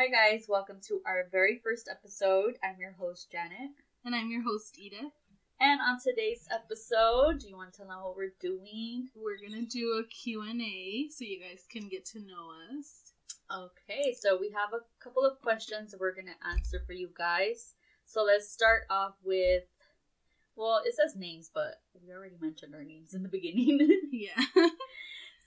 Hi, guys. Welcome to our very first episode. I'm your host, Janet. And I'm your host, Edith. And on today's episode, do you want to know what we're doing? We're going to do a Q&A so you guys can get to know us. Okay, so we have a couple of questions we're going to answer for you guys. So let's start off with, well, it says names, but we already mentioned our names in the beginning. yeah.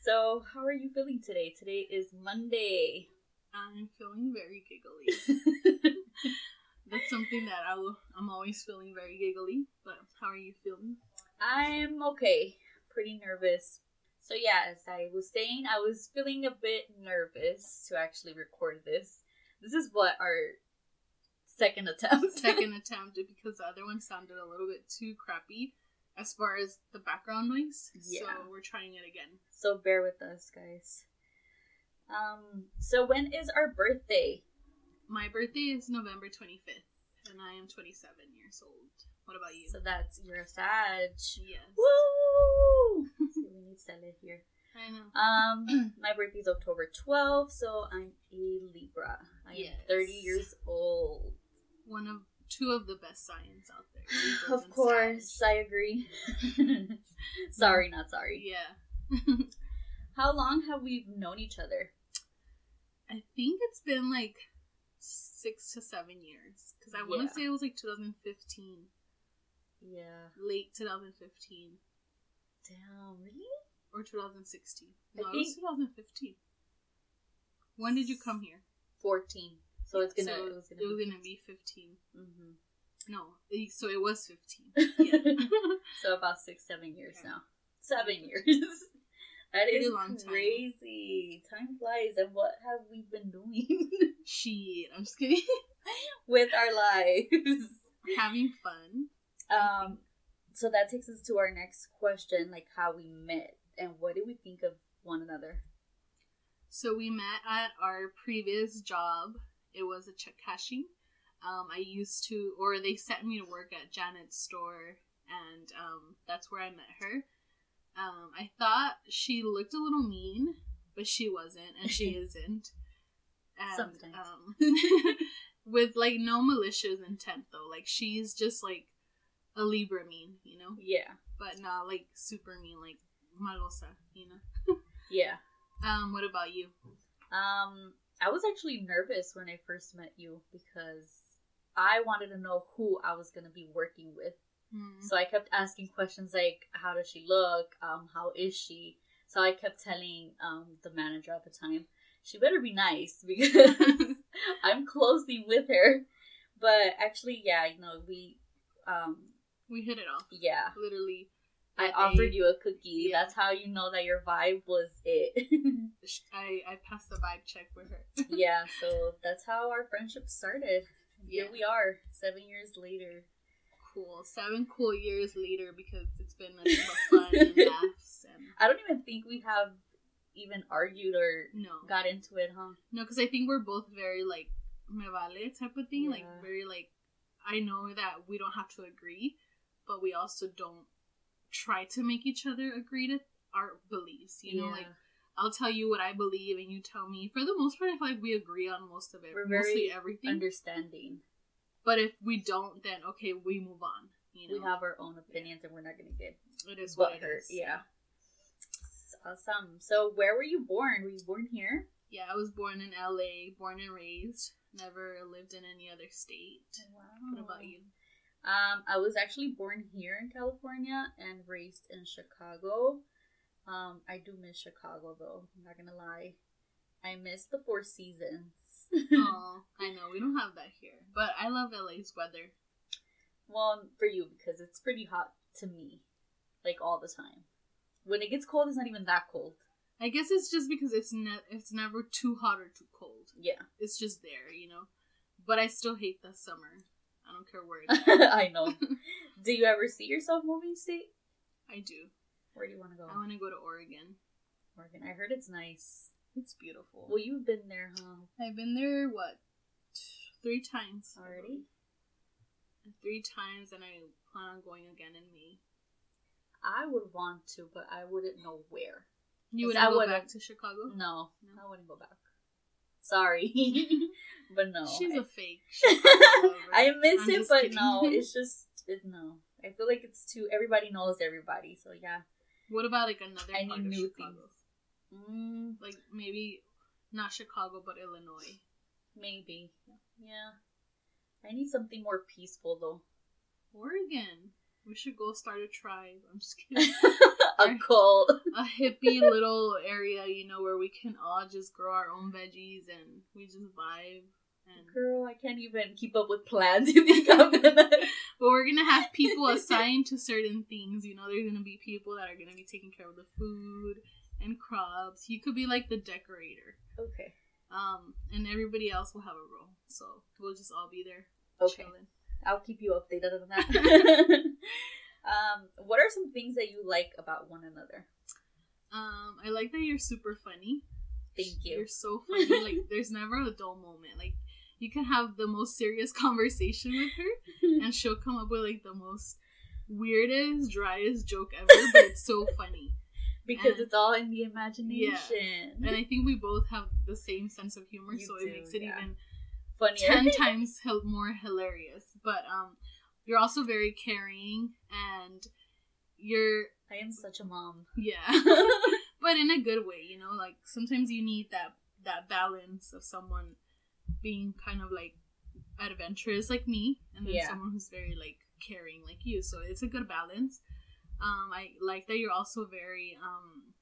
so, how are you feeling today? Today is Monday. I'm feeling very giggly. That's something that I will, I'm always feeling very giggly. But how are you feeling? I'm okay. Pretty nervous. So yeah, as I was saying, I was feeling a bit nervous to actually record this. This is what our second attempt. second attempt because the other one sounded a little bit too crappy as far as the background noise. Yeah. So we're trying it again. So bear with us, guys. Um, so when is our birthday? My birthday is November 25th, and I am 27 years old. What about you? So that's you're a Sag. Yes. Woo! we need Stella here. I know. Um, my birthday is October 12th, so I'm a Libra. I yes. am 30 years old. One of two of the best signs out there. Libras of course, Sag. I agree. sorry, not sorry. Yeah. How long have we known each other? I think it's been like six to seven years because I want to say it was like 2015. Yeah, late 2015. Damn, really? Or 2016? No, it was 2015. When did you come here? 14. So it's gonna. So it was gonna, it was be, gonna be 15. Mm-hmm. No, so it was 15. Yeah. so about six, seven years yeah. now. Seven years. That is crazy. Time. time. flies, and what have we been doing? Shit, I'm just kidding. With our lives, having fun. Um, so that takes us to our next question, like how we met and what did we think of one another. So we met at our previous job. It was a check cashing. Um, I used to, or they sent me to work at Janet's store, and um, that's where I met her um, I thought she looked a little mean, but she wasn't, and she isn't. And, Sometimes. Um, with like no malicious intent though. Like she's just like a Libra mean, you know? Yeah. But not like super mean, like malosa, you know? yeah. Um, what about you? Um, I was actually nervous when I first met you because I wanted to know who I was gonna be working with. Mm. So I kept asking questions like, "How does she look? Um, how is she?" So I kept telling um, the manager at the time, "She better be nice because I'm closely with her." But actually, yeah, you know, we um, we hit it off. Yeah, literally. I offered you a cookie. Yeah. That's how you know that your vibe was it. I I passed the vibe check with her. yeah, so that's how our friendship started. Yeah. Here we are, seven years later cool. Seven cool years later because it's been nothing but fun and laughs. And... I don't even think we have even argued or no got into it, huh? No, because I think we're both very like me vale type of thing. Yeah. Like very like I know that we don't have to agree, but we also don't try to make each other agree to our beliefs. You know, like I'll tell you what I believe, and you tell me. For the most part, I feel like we agree on most of it. We're mostly everything. Awesome. But if we don't, then okay, we move on. You know? We have our own opinions, yeah. and we're not gonna get it is what it is. Yeah. Awesome. So, where were you born? Were you born here? Yeah, I was born in LA, born and raised. Never lived in any other state. Wow. What about you? Um, I was actually born here in California and raised in Chicago. Um, I do miss Chicago though. I'm not gonna lie. I miss the Four Seasons oh, I know we don't have that here, but I love LA's weather. Well, for you because it's pretty hot to me, like all the time. When it gets cold, it's not even that cold. I guess it's just because it's ne- it's never too hot or too cold. Yeah, it's just there, you know. But I still hate the summer. I don't care where it's. I know. do you ever see yourself moving state? I do. Where do you want to go? I want to go to Oregon. Oregon. I heard it's nice. It's beautiful. Well, you've been there, huh? I've been there, what, three times already? Three times, and I plan on going again in May. I would want to, but I wouldn't know where. You wouldn't go back to Chicago? No, no, I wouldn't go back. Sorry, but no. She's I, a fake. I miss I'm it, but kidding. no, it's just it, no. I feel like it's too. Everybody knows everybody, so yeah. What about like another I need new Chicago? things. Mm, Like maybe not Chicago, but Illinois. maybe. Yeah. I need something more peaceful though. Oregon. We should go start a tribe. I'm just kidding. a cult. a hippie little area, you know, where we can all just grow our own veggies and we just vibe. And Girl, I can't even keep up with plans. You think I'm gonna? but we're gonna have people assigned to certain things. You know, there's gonna be people that are gonna be taking care of the food and crops. You could be like the decorator. okay. Um, and everybody else will have a role. So we'll just all be there Okay. chilling. I'll keep you updated on that. um, what are some things that you like about one another? Um, I like that you're super funny. Thank you. You're so funny. like there's never a dull moment. Like you can have the most serious conversation with her and she'll come up with like the most weirdest, driest joke ever, but it's so funny. Because and- it's all in the imagination. And I think we both have the same sense of humor, You so do, it makes it yeah. even Funnier. ten times more hilarious. But um, you're also very caring, and you're I am such a mom. yeah, but in a good way. You know, like sometimes you need that that balance of someone being kind of like adventurous like me, and then Yeah. someone who's very like caring like you. So it's a good balance. Um, I like that you're also very um,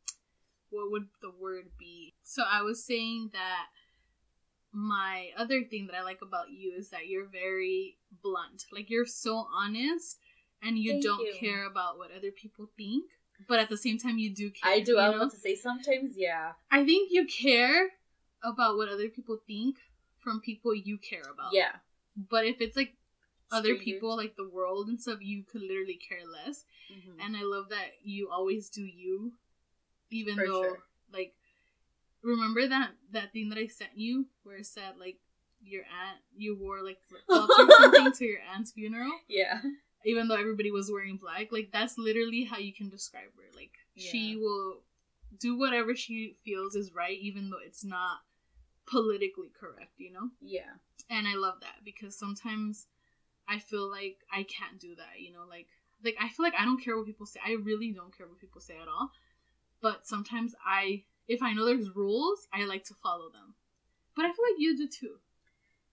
what would the word be? So I was saying that my other thing that I like about you is that you're very blunt. Like you're so honest and you Thank don't you. care about what other people think. But at the same time you do care. I do. I about to say sometimes, yeah, I think you care about what other people think from people you care about. yeah. But if it's like other Strangers. people, like the world and stuff, you could literally care less. Mhm. And I love that you always do you, even For though sure. like remember that that thing that I sent you where it said like your aunt you wore like flip flops or something to your aunt's funeral, yeah, even though everybody was wearing black. Like that's literally how you can describe her. Like she will do whatever she feels is right, even though it's not politically correct. You know yeah, and I love that because sometimes I feel like I can't do that, you know, like like I feel like I don't care what people say. I really don't care what people say at all. But sometimes I if I know there's rules, I like to follow them. But I feel like you do too.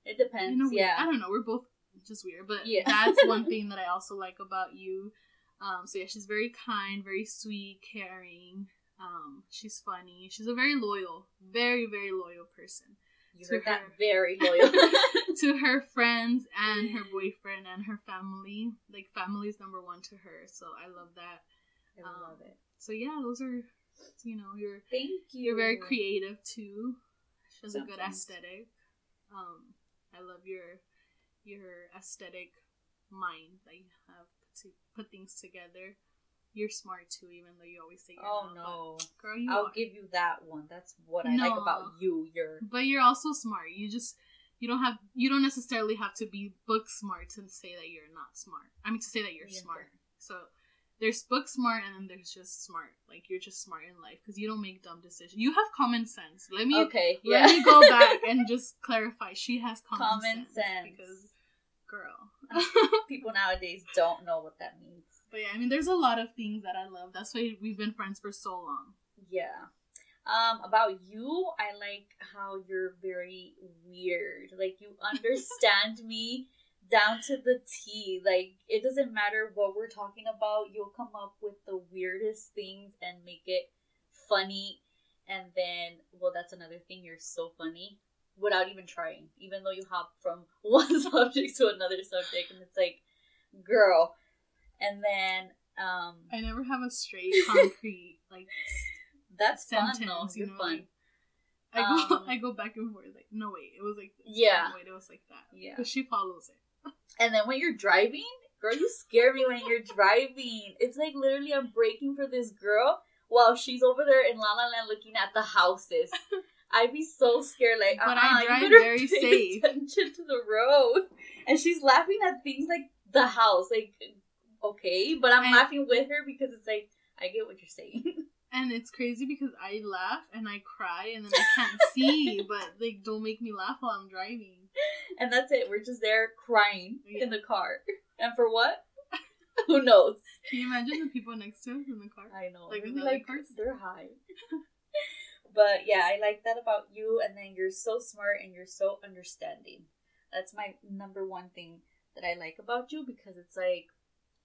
it depends. You know, yeah, I don't know, we're both just weird, but Yeah. that's one thing that I also like about you. Um so yeah, she's very kind, very sweet, caring. Um she's funny. She's a very loyal, very very loyal person. you to heard that her. very loyal. to her friends and her boyfriend and her family. Like family is number one to her, so I love that. I love it. So yeah, those are you know you're Thank you. you're very creative too. She has a good aesthetic. Um, I love your your aesthetic mind that you have to put things together. You're smart too, even though you always say you're Oh not, no, girl, you I'll are. give you that one. That's what I like about you. You're But you're also smart. You just you don't have you don't necessarily have to be book smart to say that you're not smart. I mean to say that you're Yeah. smart. So there's book smart and then there's just smart. Like you're just smart in life because you don't make dumb decisions. You have common sense. Let me okay. let me go back and just clarify. She has common, Common sense, sense. because girl. People nowadays don't know what that means. but yeah, I mean there's a lot of things that I love. That's why we've been friends for so long. Yeah. Um, about you, I like how you're very weird. Like you understand me down to the T. Like it doesn't matter what we're talking about, you'll come up with the weirdest things and make it funny. And then, well, that's another thing. You're so funny without even trying, even though you hop from one subject to another subject, and it's like, girl. And then, um, I never have a straight concrete like that's fun though. you You're know, fun. like, I go Um, I go back and forth like no wait it was like this. Yeah. no, wait it was like that Yeah. but she follows it And then when you're driving, girl, you scare me when you're driving. It's like literally I'm braking for this girl while she's over there in La La Land looking at the houses. I'd be so scared, like, But uh-uh, I you drive better very pay safe. attention to the road. And she's laughing at things like the house, like, okay, but I'm I- laughing with her because it's like I get what you're saying. And it's crazy because I laugh and I cry and then I can't see, but like don't make me laugh while I'm driving. And that's it. We're just there crying Yeah. in the car. And for what? Who knows? Can you imagine the people next to us in the car? I know. Like in the like cars? they're high. but yeah, I like that about you. And then you're so smart and you're so understanding. That's my number one thing that I like about you because it's like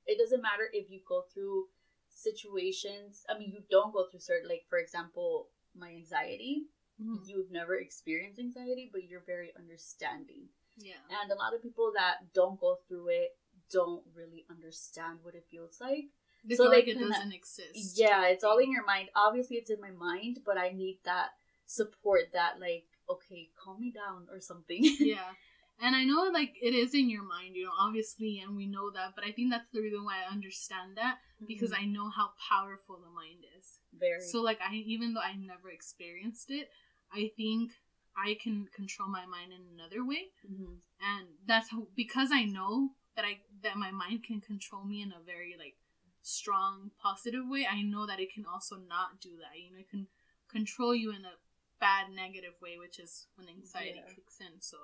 it doesn't matter if you go through situations. I mean, you don't go through certain like for example, my anxiety. Mhm. You've never experienced anxiety, but you're very understanding. Yeah. And a lot of people that don't go through it don't really understand what it feels like. They So like it kinda- doesn't exist. Yeah, it's all in your mind. Obviously, it's in my mind, but I need that support that, like, okay, calm me down or something. yeah. And I know like it is in your mind, you know, obviously, and we know that, but I think that's the reason why I understand that because I know how powerful the mind is. very So like I even though I never experienced it, I think I can control my mind in another way. Mhm. And that's how because I know that I that my mind can control me in a very like strong positive way, I know that it can also not do that. You know, it can control you in a bad negative way, which is when anxiety Yeah. kicks in. So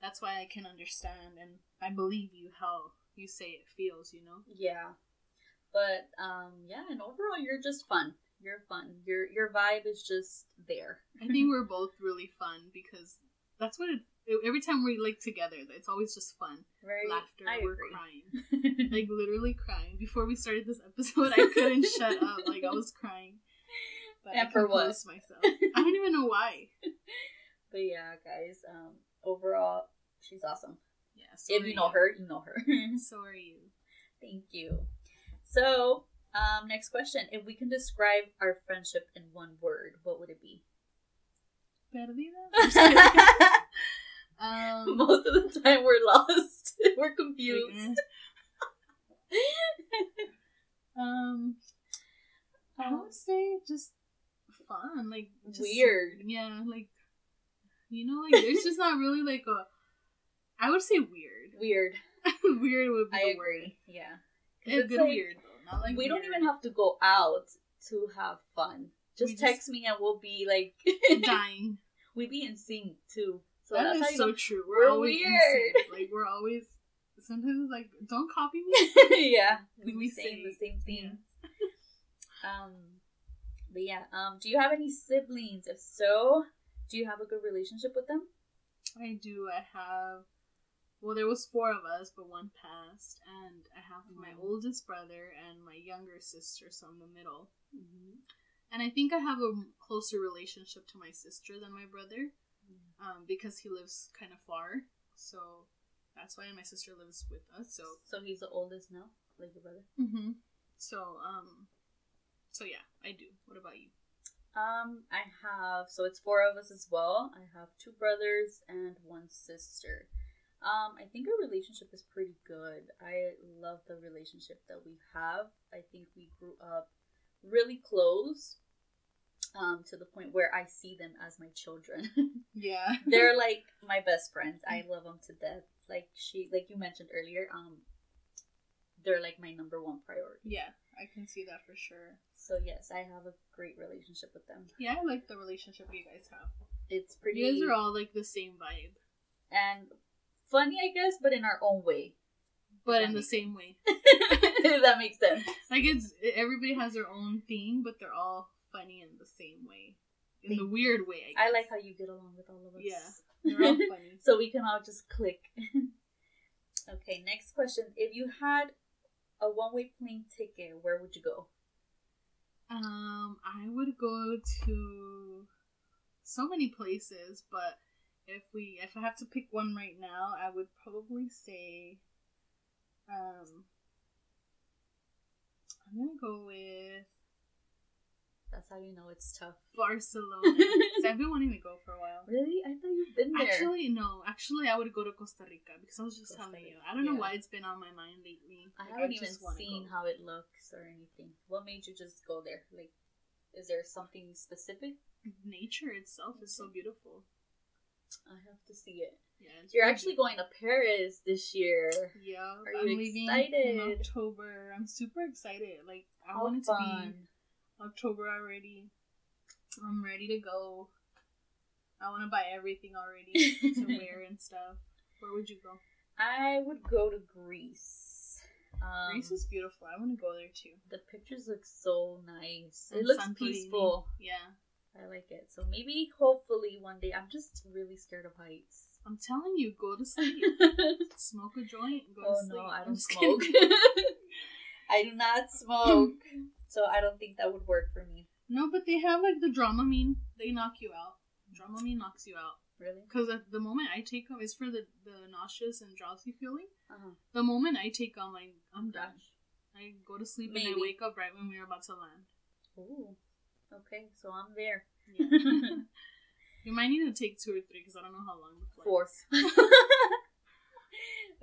that's why I can understand and I believe you how you say it feels, you know? yeah. But um, yeah, and overall, you're just fun. You're fun. Your your vibe is just there. I think we're both really fun because that's what it. Every time we like together, it's always just fun, Very laughter. I we're agree. crying, like literally crying. Before we started this episode, I couldn't shut up. Like I was crying, but And I for what? myself. I don't even know why. but yeah, guys. Um, overall, she's awesome. Yeah, so if you know her, you know her. so are you. Thank you. So, um, next question: If we can describe our friendship in one word, what would it be? Perdida. Um, Most of the time, we're lost. we're confused. eh. um, I would say just fun, like just, Weird. Yeah, like you know, like there's just not really like a. I would say weird. weird. weird would be I the word. Yeah. It's good like- weird not like we don't even have to go out to have fun. Just We just- text me and we'll be like, dying. we be in sync too. So that is so know. true. We're We're, always in weird. sync. Like we're always sometimes like don't copy me. yeah, we We be saying say- the same things. um, but yeah. Um, do you have any siblings? If so, do you have a good relationship with them? I do. I have. Well, there was four of us, but one passed, and I have my Mm. oldest brother and my younger sister, so I'm the middle. Mm-hmm. And I think I have a closer relationship to my sister than my brother, um, because he lives kind of far. So that's why my sister lives with us. So So he's the oldest now, like your brother. Mm-hmm. So, um, so yeah, I do. What about you? Um, I have so it's four of us as well. I have two brothers and one sister. Um, I think our relationship is pretty good. I love the relationship that we have. I think we grew up really close. Um, to the point where I see them as my children. Yeah. They're like my best friends. I love them to death. Like she, like you mentioned earlier, um, they're like my number one priority. yeah, I can see that for sure. So yes, I have a great relationship with them. Yeah, I like the relationship you guys have. It's pretty. You guys are all like the same vibe, and funny, I guess, but in our own way. but in the makes same way. if that makes sense. Like it's everybody has their own thing, but they're all funny in the same way, in the Thank weird way. I, I like how you get along with all of us. Yeah. they're all funny. so we can all just click. okay, next question. If you had a one-way plane ticket, where would you go? Um, I would go to so many places, but if we if I have to pick one right now, I would probably say um I'm gonna go with That's how you know it's tough. Barcelona. I've been wanting to go for a while. Really? I thought you've been there. Actually, no. Actually, I would go to Costa Rica because I was just Costa telling you. I don't know why it's been on my mind lately. I Like, haven't even seen how it looks or anything. What made you just go there? Like, is there something specific? nature itself is so beautiful. I have to see it. Yeah, You're really actually going to Paris this year. Yeah, Are I'm you leaving in excited? October. I'm super excited. Like I How want it to be. October already. I'm ready to go. I want to buy everything already to wear and stuff. Where would you go? I would go to Greece. Um, Greece is beautiful. I want to go there too. the pictures look so nice. It looks peaceful. Yeah. I like it. So maybe, hopefully, one day. I'm just really scared of heights. I'm telling you, go to sleep. Smoke a joint. Go oh to sleep. no, I don't smoke. I do not smoke, so I don't think that would work for me. No, but they have like the Dramamine. They knock you out. Dramamine knocks you out. Really? Because at the moment I take them, it's for the, the nauseous and drowsy feeling. Uh-huh. The moment I take them, like, I'm done. I go to sleep and Maybe. I wake up right when we're about to land. Ooh. Okay, so I'm there. Yeah. you might need to take two or three because I don't know how long the flight Four.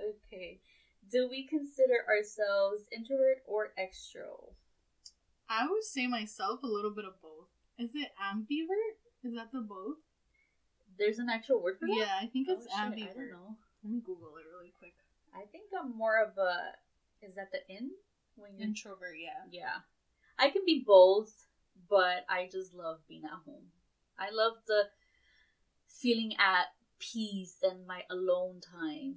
okay. Do we consider ourselves introvert or extro? I would say myself a little bit of both. Is it ambivert? Is that the both? There's an actual word for that? Yeah, I think Oh, it's shit, I don't know. Let me Google it really quick. I think I'm more of a. Is that the in? When you Introvert, yeah. Yeah. I can be both, but I just love being at home. I love the feeling at peace and my alone time.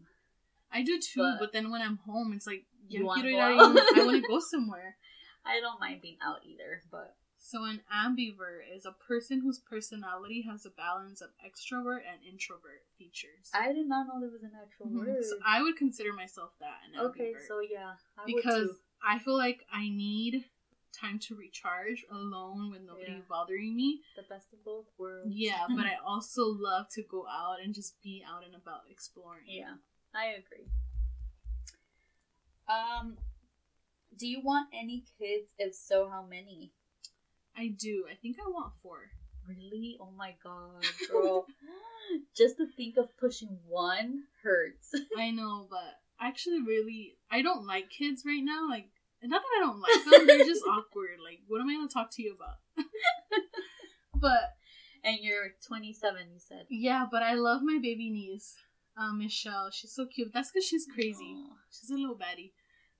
I do too, But- but, then when I'm home, it's like You ya wanna go ir a out? un- I want to go somewhere. I don't mind being out either, but So an ambivert is a person whose personality has a balance of extrovert and introvert features. I did not know there was an actual Mhm. word. So I would consider myself that an ambivert. okay, so yeah, I because. I feel like I need time to recharge alone with nobody Yeah. bothering me. the best of both worlds. Yeah, but I also love to go out and just be out and about exploring. yeah, I agree. Um, do you want any kids? If so, how many? I do. I think I want four. Really? Oh my god, girl. Just to think of pushing one hurts. I know, but actually, really, I don't like kids right now. Like, not that I don't like them, they're just awkward. Like, what am I gonna talk to you about? but And you're 27, you said. yeah, but I love my baby niece, uh, Michelle. She's so cute. That's because she's crazy. Aw. She's a little baddie.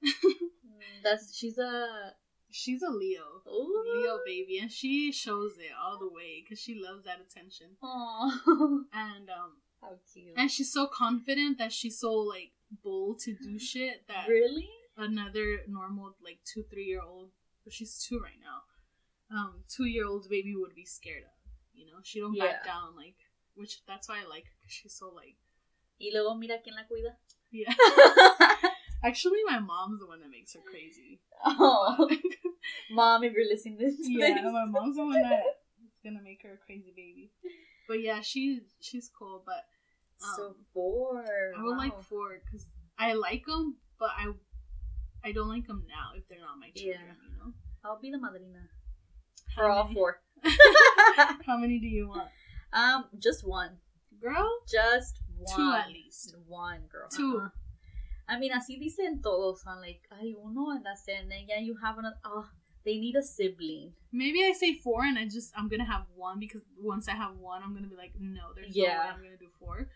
Mm, That's she's a She's a Leo. Ooh. Leo baby, and she shows it all the way because she loves that attention. Aw. And um, How cute. and she's so confident that she's so like bold to do shit that really? Another normal like two three year old but she's two right now. Um two year old baby would be scared of you know? She don't Yeah. back down like which that's why i like her because she's so like Y luego mira quién la cuida. yeah. Actually my mom's the one that makes her crazy. Oh, mom, if you're listening to this, yeah my mom's the one that's gonna make her a crazy baby. But yeah she's she's cool but so um, four. i would like four because i like them but i i don't like them now if they're not my children Yeah. you know I'll be the madrina How for all four. how many do you want um, just one. girl Just one. Two at least. One girl. Two. Uh-uh. I mean, así dicen todos. Son like, ay, uno en la cena, yeah, you have another. Oh, they need a sibling. Maybe I say four and I just I'm gonna have one because once I have one I'm gonna be like no there's no Yeah. way I'm gonna do four,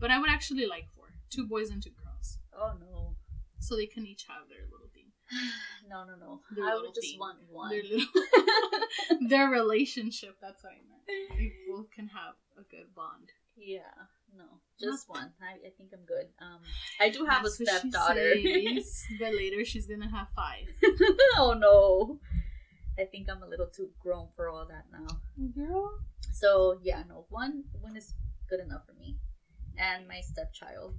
but I would actually like four two boys and two girls Oh no. So they can each have their little thing no, no, no. Their I would just thing. want one. their little their relationship that's what I meant they both can have a good bond. yeah, no, just one. I, I think I'm good. Um, I do have That's a stepdaughter. but later she's gonna have five. oh no. I think I'm a little too grown for all that now. Girl, So yeah, no, one one is good enough for me, and my stepchild.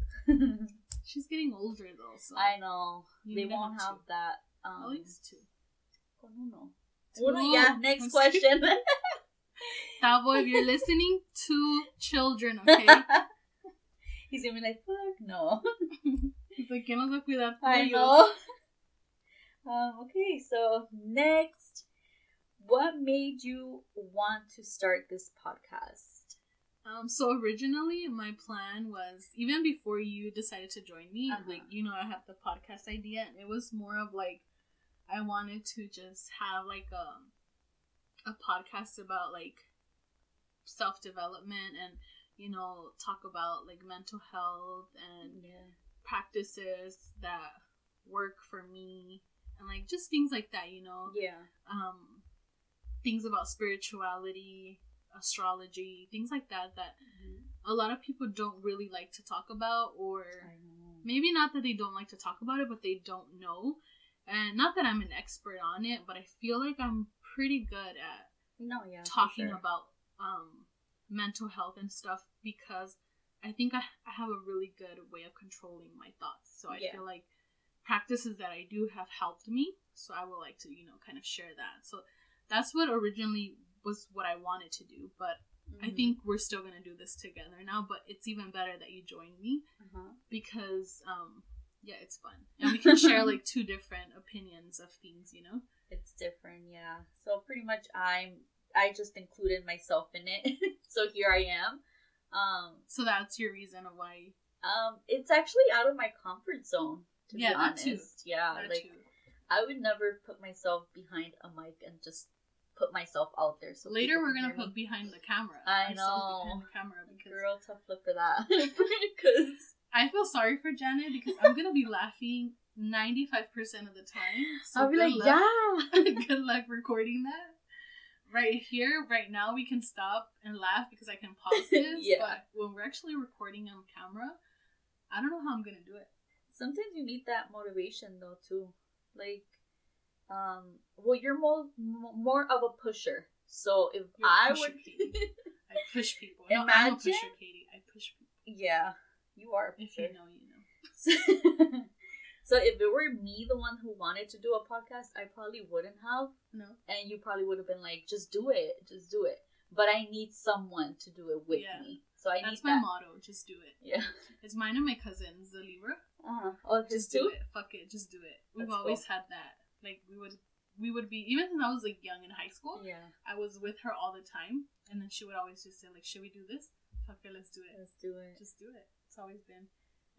She's getting older though, so I know You they won't have that. Um, at least two. con uno. Yeah. Next question. Tavo, if you're listening, two children, okay? He's gonna be like, fuck no. He's like, ¿quién nos va a cuidar? I know. Um, okay, so next, what made you want to start this podcast? Um, so originally my plan was even before you decided to join me, Uh-huh. like you know, I have the podcast idea, and it was more of like I wanted to just have like a a podcast about like self development and you know talk about like mental health and Yeah. practices that work for me and like just things like that, you know. Yeah. um things about spirituality, astrology, things like that that a lot of people don't really like to talk about or maybe not that they don't like to talk about it, but they don't know. And not that I'm an expert on it, but I feel like I'm pretty good at No, yeah. talking sure. about um, mental health and stuff because I think I, I have a really good way of controlling my thoughts. So I Yeah. feel like practices that I do have helped me. So I would like to, you know, kind of share that. So that's what originally was what I wanted to do. But I Mhm. think we're still going to do this together now. But it's even better that you join me Uh-huh. because, um, yeah, it's fun. And we can share like two different opinions of things, you know? It's different, yeah. So pretty much I'm I just included myself in it. so here I am. Um So that's your reason of why. um it's actually out of my comfort zone to Yeah, be that too. honest. Yeah, that like too. I would never put myself behind a mic and just put myself out there. So Later, we're gonna put behind the camera. I ourselves behind know. the camera because girl tough look for that because I feel sorry for Janet because I'm gonna be laughing ninety five percent of the time. So I'll be like, luck. yeah. good luck recording that. Right here, right now, we can stop and laugh because I can pause this. Yeah. But when we're actually recording on camera, I don't know how I'm gonna do it. Sometimes you need that motivation though too. Like, um, well, you're more more of a pusher. So if You're I pusher, would, I push people. No, I'm a Imagine- pusher, Katie. I push people. yeah, you are. A If you know, you know. so if it were me, the one who wanted to do a podcast, I probably wouldn't have, No. and you probably would have been like, "Just do it, just do it." But I need someone to do it with Yeah. me. So I That's need my that. motto. Just do it. Yeah. It's mine and my cousin's, the Libra. Uh-huh. Oh, Just just do do it. Fuck it. Just do it. We've That's always had that. Like we would, we would be even when I was like young in high school. Yeah. I was with her all the time, and then she would always just say like, "Should we do this? Fuck it, let's do it. Let's do it. Just do it." It's always been.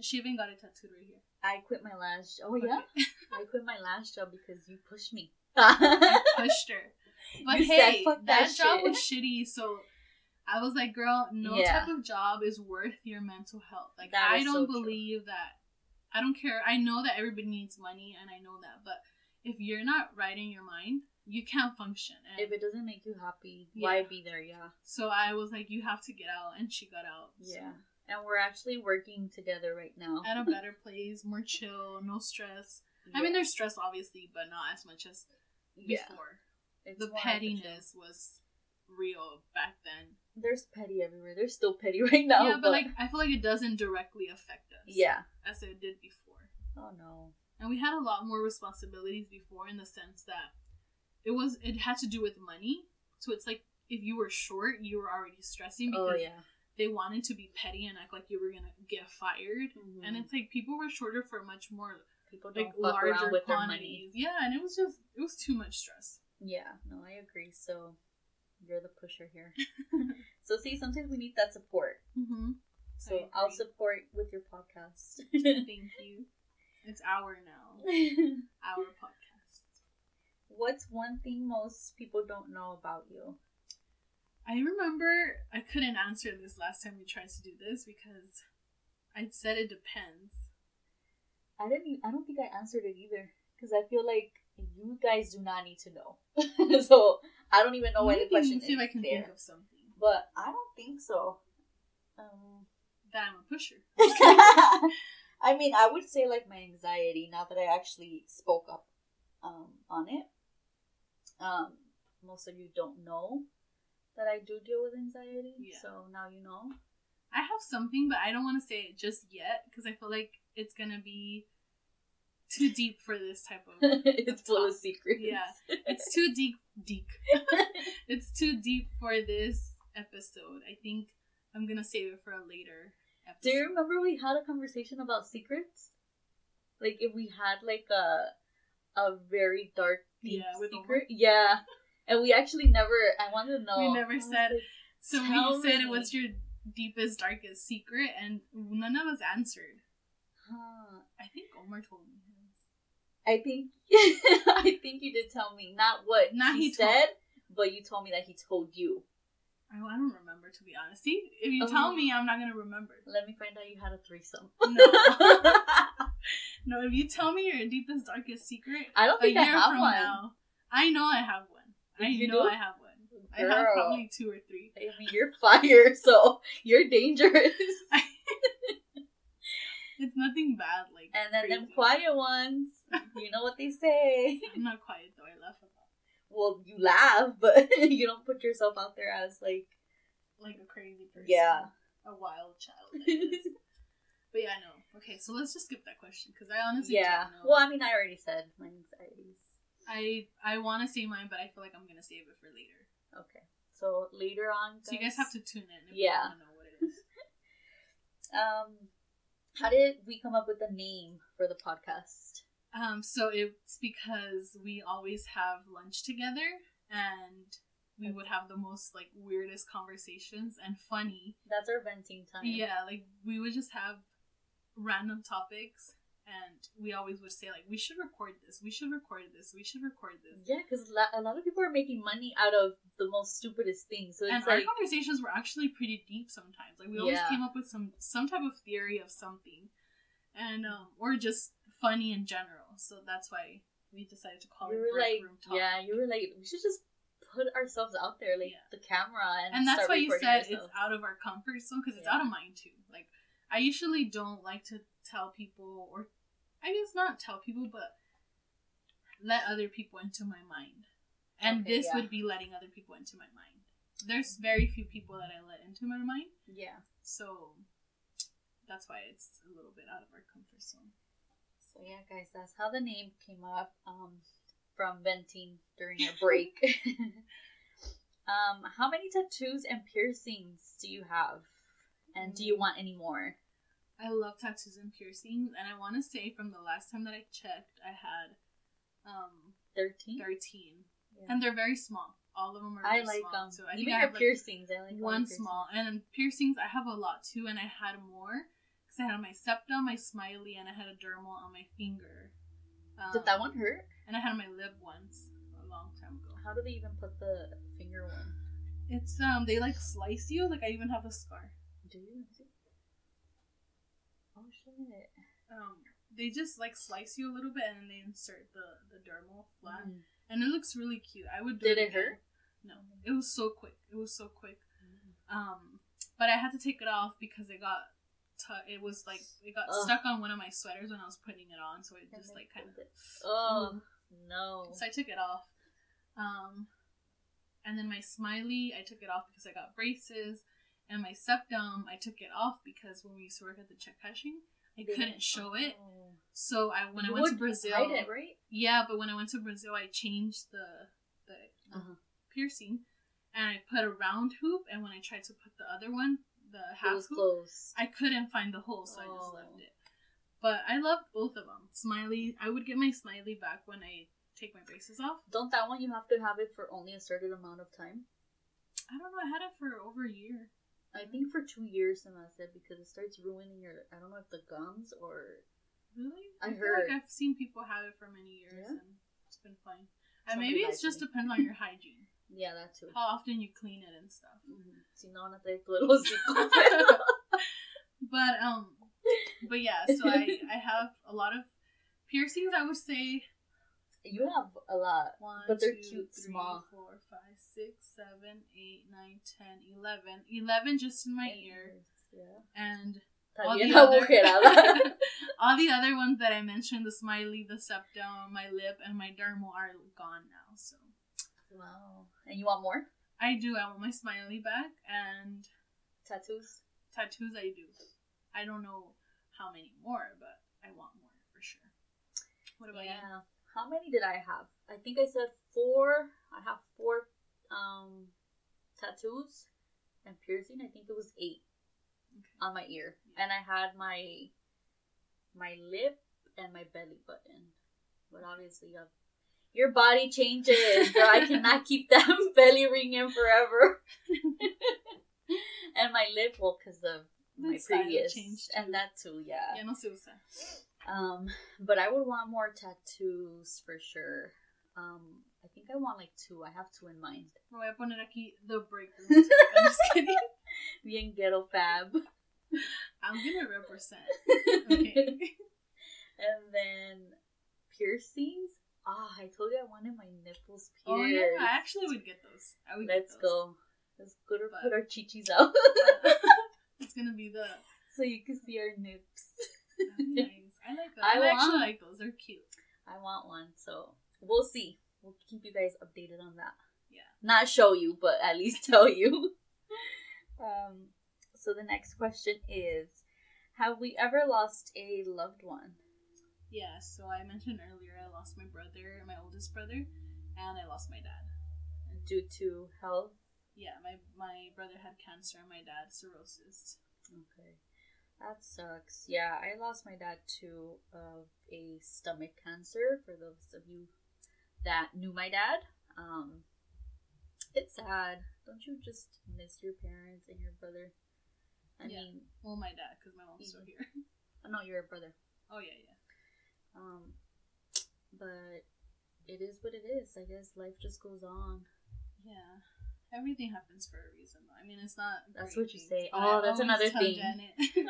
She even got it tattooed right here. I quit my last. Oh Fuck yeah. I quit my last job because you pushed me. I pushed her. But You said, hey, "Fuck that, that job was shitty, so I was like, girl, no Yeah. type of job is worth your mental health. Like I don't so true. believe that I don't care. I know that everybody needs money and I know that, but if you're not right in your mind, you can't function. And If it doesn't make you happy, why be there? Yeah. so I was like, you have to get out and she got out. so. Yeah. And we're actually working together right now. At a better place, more chill, no stress. I mean, there's stress obviously, but not as much as yeah. before. It's the pettiness was real back then. There's petty everywhere. There's still petty right now. yeah, but like I feel like it doesn't directly affect us. Yeah. as it did before. Oh no. And we had a lot more responsibilities before in the sense that it was it had to do with money. So it's like if you were short, you were already stressing because Oh yeah. they wanted to be petty and act like you were gonna get fired. Mhm. And it's like people were shorter for much more people like larger around with their money. quantities. Yeah, and it was just it was too much stress. Yeah. No, I agree. So you're the pusher here. so see, sometimes we need that support. Mm-hmm. So I'll support with your podcast. Thank you. It's our now. Our podcast. What's one thing most people don't know about you? I remember I couldn't answer this last time we tried to do this because I said it depends. I didn't. I don't think I answered it either because I feel like you guys do not need to know. so I don't even know why the question see is if I can there. think of something. But I don't think so. Um, That I'm a pusher. I mean, I would say like my anxiety. Now that I actually spoke up um, on it, um, most of you don't know that I do deal with anxiety. Yeah. So now you know. I have something, but I don't want to say it just yet because I feel like it's gonna be too deep for this type of. it's full of secrets. Yeah. It's too deep. Deep. it's too deep for this episode. I think I'm gonna save it for a later episode. Do you remember we had a conversation about secrets? Like if we had like a a very dark deep Yeah, secret. Yeah. And we actually never I wanted to know. We never said- So we said, me. "What's your deepest, darkest secret?" And none of us answered. huh. I think Omar told me his. I think I think you did tell me not what Not he, he told- said, but you told me that he told you. I, I don't remember to be honest. See, if you Oh. tell me, I'm not gonna remember. Let me find out you had a threesome. No. No, if you tell me your deepest, darkest secret, I don't a think year I have from one. now, I know I have one. I You know do? I have one. I have Girl. probably two or three. I mean, you're fire, so you're dangerous. It's nothing bad, like. And then them quiet ones, you know what they say. I'm not quiet though. I laugh Well, you laugh, but you don't put yourself out there as like, like a crazy person. Yeah. A wild child. But yeah, no. Okay, so let's just skip that question because I honestly yeah. don't know. Well, I mean, I already said my anxieties. I I want to say mine, but I feel like I'm gonna save it for later. Okay. So later on, So you guys have to tune in if Yeah. you want to know what it is. Um, how did we come up with the name for the podcast? Um, so it's because we always have lunch together and we would have the most like weirdest conversations and funny. That's our venting time. Yeah, like we would just have random topics and we always would say like we should record this, we should record this, we should record this. Yeah, because a lot of people are making money out of the most stupidest things. So and it's our conversations were actually pretty deep sometimes. Like we always Yeah. came up with some some type of theory of something, and um, or just funny in general. So that's why we decided to call you it were like, room talk. yeah, you were like, we should just put ourselves out there, like Yeah. the camera, and, and that's why you said ourselves. it's out of our comfort zone because it's Yeah. out of mine too. Like I usually don't like to tell people, or I guess not tell people, but let other people into my mind. And Okay, this yeah. would be letting other people into my mind. There's very few people that I let into my mind. Yeah. So that's why it's a little bit out of our comfort zone. So yeah, guys, that's how the name came up. Um, from venting during a break. um, how many tattoos and piercings do you have, and do Mm. you want any more? I love tattoos and piercings, and I want to say from the last time that I checked, I had um Thirteen. 13, Yeah. and they're very small. All of them are. I very like small. um. So I think even I your have like piercings. I like one small, and then piercings I have a lot too, and I had more because I had my septum, my smiley, and I had a dermal on my finger. Um, Did that one hurt? And I had my lip once a long time ago. How do they even put the finger one? It's um they like slice you. Like I even have a scar. Do you? Oh shit! Um, they just like slice you a little bit and then they insert the the dermal flat, Mm. and it looks really cute. I would. Do Did it again. hurt? No, it was so quick. It was so quick. Um, but I had to take it off because it got. T- it was like it got Ugh. stuck on one of my sweaters when I was putting it on, so it And just like kind of. it. Oh no! So I took it off. Um, and then my smiley, I took it off because I got braces, and my septum, I took it off because when we used to work at the check cashing, I They- couldn't show it. Oh. So I when You I went to Brazil, it, right? yeah, but when I went to Brazil, I changed the the Uh-huh. piercing, and I put a round hoop. And when I tried to put the other one, the half was hoop, closed. I couldn't find the hole, so I just Oh. left it. But I loved both of them. Smiley, I would get my smiley back when I take my braces off. Don't that one you have to have it for only a certain amount of time? I don't know. I had it for over a year. I think for two years, and that's it because it starts ruining your. I don't know if the gums or. Really? I feel heard. like I've seen people have it for many years Yeah? and it's been fine. And maybe it's just depends on your hygiene, Yeah, that too. how often you clean it and stuff. Si no, no te el hocico, But um, but yeah. So I I have a lot of piercings. I would say You have a lot. one, But they're two, cute, three, small. four, five, six, seven, eight, nine, ten, eleven. Eleven just in my ear, Yeah. and all the, other, all the other ones that I mentioned, the smiley, the septum, my lip, and my dermal are gone now. So wow. And you want more I do. I want my smiley back and tattoos? tattoos. I do. I don't know how many more, but I want more for sure. What about you? Yeah. How many did I have? I think I said four. I have four um tattoos and piercing. I think it was eight Okay. on my ear, and I had my my lip and my belly button. But obviously, uh, your body changes. Girl, I cannot keep that belly ring in forever. and my lip, well, because of my That style previous, changed and that too, yeah. Ya no se usa. Um, but I would want more tattoos for sure. Um, I think I want like two. I have two in mind. Me voy a poner aquí the break room. I'm just kidding. Bien ghetto fab. I'm gonna represent. Okay. and then piercings. Ah, I told you I wanted my nipples pierced. Oh yeah, I actually would get those. I would. Let's go. Let's go to But- put our chichis out it's gonna be the. so you can see our nips. nice. I like those. I I, actually like those. They're cute. I want one, so we'll see. We'll keep you guys updated on that. Yeah. Not show you, but at least tell you. um. So the next question is: Have we ever lost a loved one? Yeah. So I mentioned earlier, I lost my brother, my oldest brother, and I lost my dad. Due to health? Yeah, my my brother had cancer, and my dad cirrhosis. Okay. That sucks. Yeah, I lost my dad too of a stomach cancer. For those of you that knew my dad, um, it's sad. Don't you just miss your parents and your brother? I Yeah. mean, Well, my dad, because my mom's still Mhm. here. I know you're a brother. Oh yeah, yeah. Um, but it is what it is. I guess life just goes on. Yeah. Everything happens for a reason. though. I mean, it's not. That's what you say. Oh, I that's another thing.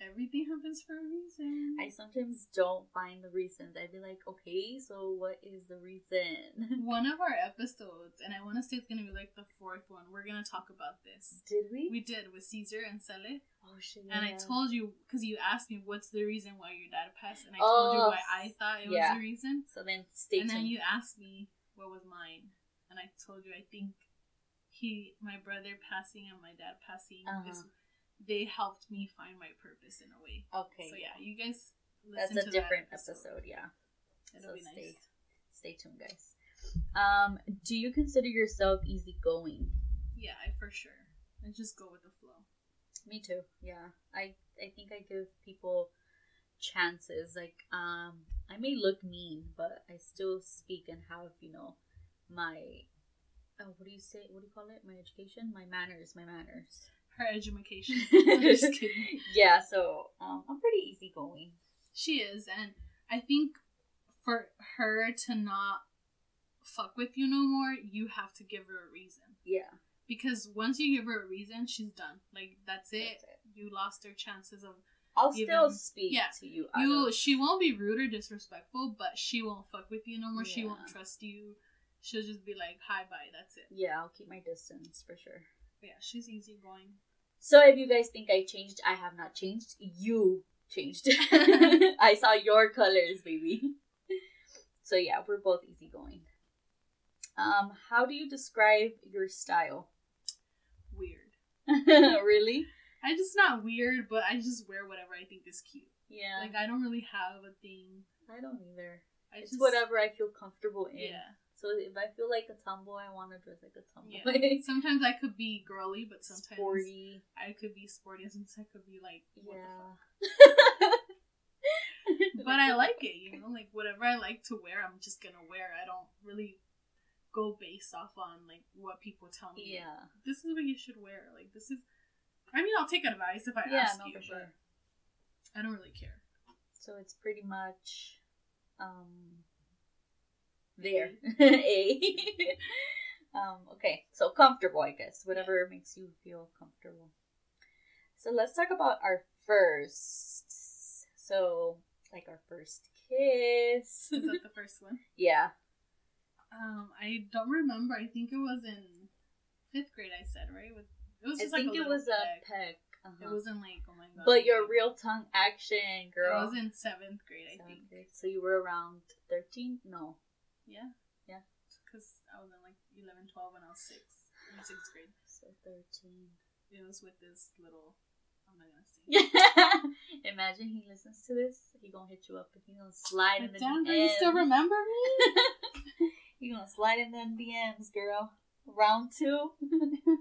Everything happens for a reason. I sometimes don't find the reasons. I'd be like, okay, so what is the reason? One of our episodes, and I want to say it's gonna be like the fourth one. We're gonna talk about this. Did we? We did with Caesar and Sele, oh shit! and I told you because you asked me what's the reason why your dad passed, and I told you Oh, why I thought it yeah. was the reason, So then stay and then you asked me what was mine, and I told you I think he, my brother passing and my dad passing, Uh-huh. is, they helped me find my purpose in a way. okay. So yeah, you guys That's a different that episode. Yeah. It'll So be stay, nice. stay tuned, guys. Um, do you consider yourself easygoing? Yeah, I for sure. I just go with the flow. Me too. Yeah. I I think I give people chances. Like, um, I may look mean, but I still speak and have, you know, my oh, what do you say? What do you call it? My education, my manners, my manners. Her education. I'm just kidding. Yeah. So, um, I'm pretty easygoing. She is, and I think for her to not fuck with you no more, you have to give her a reason. Yeah. Because once you give her a reason, she's done. Like that's it. That's it. You lost her chances of I'll Even- still speak yeah. to you. you. She won't be rude or disrespectful, but she won't fuck with you no more. She won't trust you. She'll just be like, "Hi, bye." That's it. yeah, I'll keep my distance for sure. But yeah, she's easygoing. So if you guys think I changed, I have not changed. You changed. I saw your colors, baby. So yeah, we're both easygoing. Um, how do you describe your style? Weird. really? I just not weird, but I just wear whatever I think is cute. Yeah. Like I don't really have a thing. I don't either. I It's just whatever I feel comfortable in. Yeah. So if I feel like a tomboy, I want to dress like a tomboy. Yeah. Sometimes I could be girly, but sometimes Sporty. I could be sporty. Sometimes I could be like, what the Yeah. fuck? But I like it, you know. Like whatever I like to wear, I'm just gonna wear. I don't really go based off on like what people tell me. yeah. This is what you should wear. Like this is. I mean, I'll take advice if I Yeah, ask no, you, for sure. I don't really care. So it's pretty much um there. A. um okay, so comfortable I guess. Whatever makes you feel comfortable. So let's talk about our first. So like our first kiss. Is that the first one? yeah. Um, I don't remember. I think it was in fifth grade. I said right. With it was I just like think a it was a peck. peck. It uh-huh. wasn't like oh my god. But your real tongue action, girl. It was in seventh grade, I Seventh think. grade. So you were around 13? No. Yeah. Yeah. Because I was in like 11, 12 when I was six. In sixth grade. So 13. It was with this little. I'm not gonna say. Imagine he listens to this. He gonna hit you up and he gonna slide in the DMs. you still remember me? he gonna slide in them DMs, girl. Round two.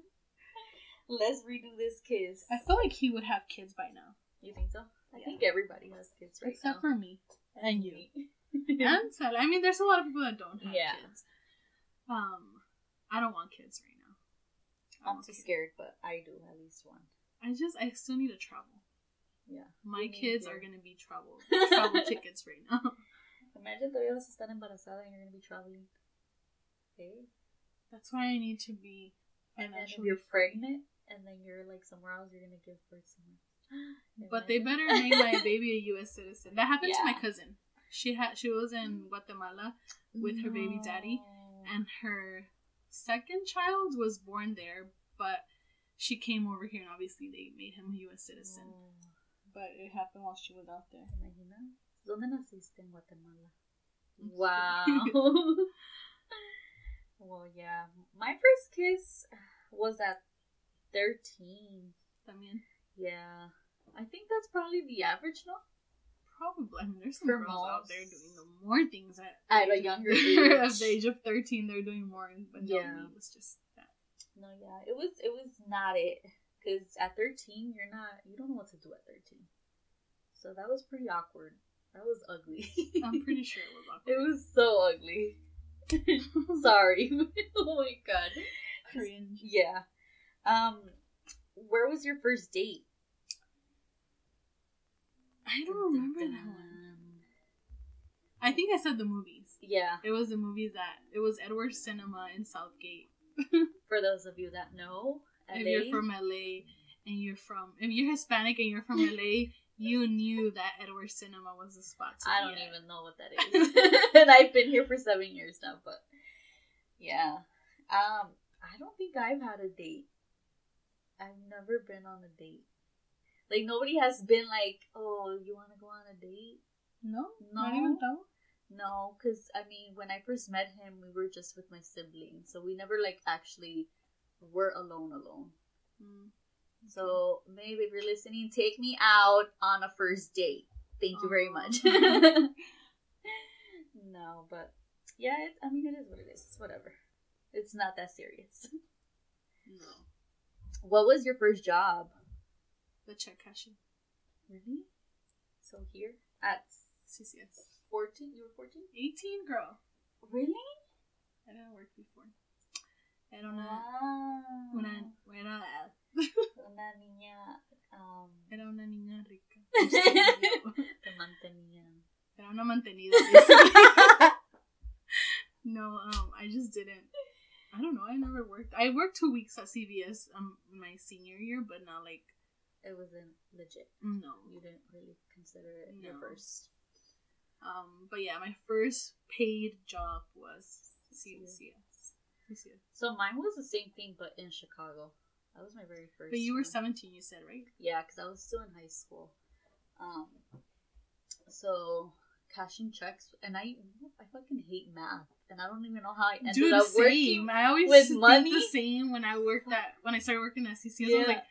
Let's redo this kiss. I feel like he would have kids by now, You think so? I Yeah. think everybody has kids right except now. for me and you And Sally. I mean, there's a lot of people that don't have Yeah. kids. Um, I don't want kids right now. I'm too scared, but I do at least one. I just, I still need to travel. Yeah. My kids are gonna be travel travel tickets right now. Imagine todavía vas a estar embarazada and you're gonna be traveling. Okay. That's why I need to be And then you're pregnant and then you're like somewhere else, you're gonna give birth somewhere. But they better make my baby a U.S. citizen. That happened to my cousin. She had she was in Guatemala with her baby daddy, and her second child was born there, but she came over here, and obviously they made him a U.S. citizen. No. But it happened while she was out there. ¿Te imaginas? ¿Dónde naciste en Guatemala? Wow. well, yeah. My first kiss was at 13. También. Yeah. I think that's probably the average, no? Probably. I mean, there's some For girls out there doing the more things at, At a younger age. At the age of 13, they're doing more. But no, Yeah. me, it was just that. No, yeah. It was it was not it. Cause at 13, you're not you don't know what to do at 13. So that was pretty awkward. That was ugly. I'm pretty sure it was awkward. it was so ugly. Sorry. oh my god. cringe. Yeah. Um, where was your first date? I don't remember that one. I think I said the movies. Yeah, It was the movies that it was Edward Cinema in South Gate. for those of you that know, If you're from LA and you're from if you're Hispanic and you're from LA, you knew that Edward Cinema was the spot. To I don't at. even know what that is, and I've been here for seven years now. But yeah, um, I don't think I've had a date. I've never been on a date. Like nobody has been like, "Oh, you want to go on a date?" No, No. not even though. No, because I mean, when I first met him, we were just with my siblings, so we never like actually were alone alone. Mm. So maybe if you're listening, take me out on a first date. Thank you very much. no, but yeah, it, I mean, it is what it is. It's whatever. It's not that serious. No, What was your first job? The check cashing. Really? So here at CCS. 14? You were 14? 18 girl. Really? I didn't work before. Era una, Wow. una, era, Una niña. Um, era una niña rica. te mantenían. Era una mantenida. no, um, I just didn't. I don't know. I never worked. I worked two weeks at CVS um my senior year, but not like It wasn't legit. no. You didn't really consider it your first. Um, but yeah, my first paid job was CVS. CVS. So mine was the same thing, but in Chicago. That was my very first. But you were one. 17, you said, right? Yeah, because I was still in high school. Um, so cashing checks, and I I fucking hate math, and I don't even know how I ended Dude, up same. working. I always with money. the same when I worked at when I started working at CCS. I Yeah. was like,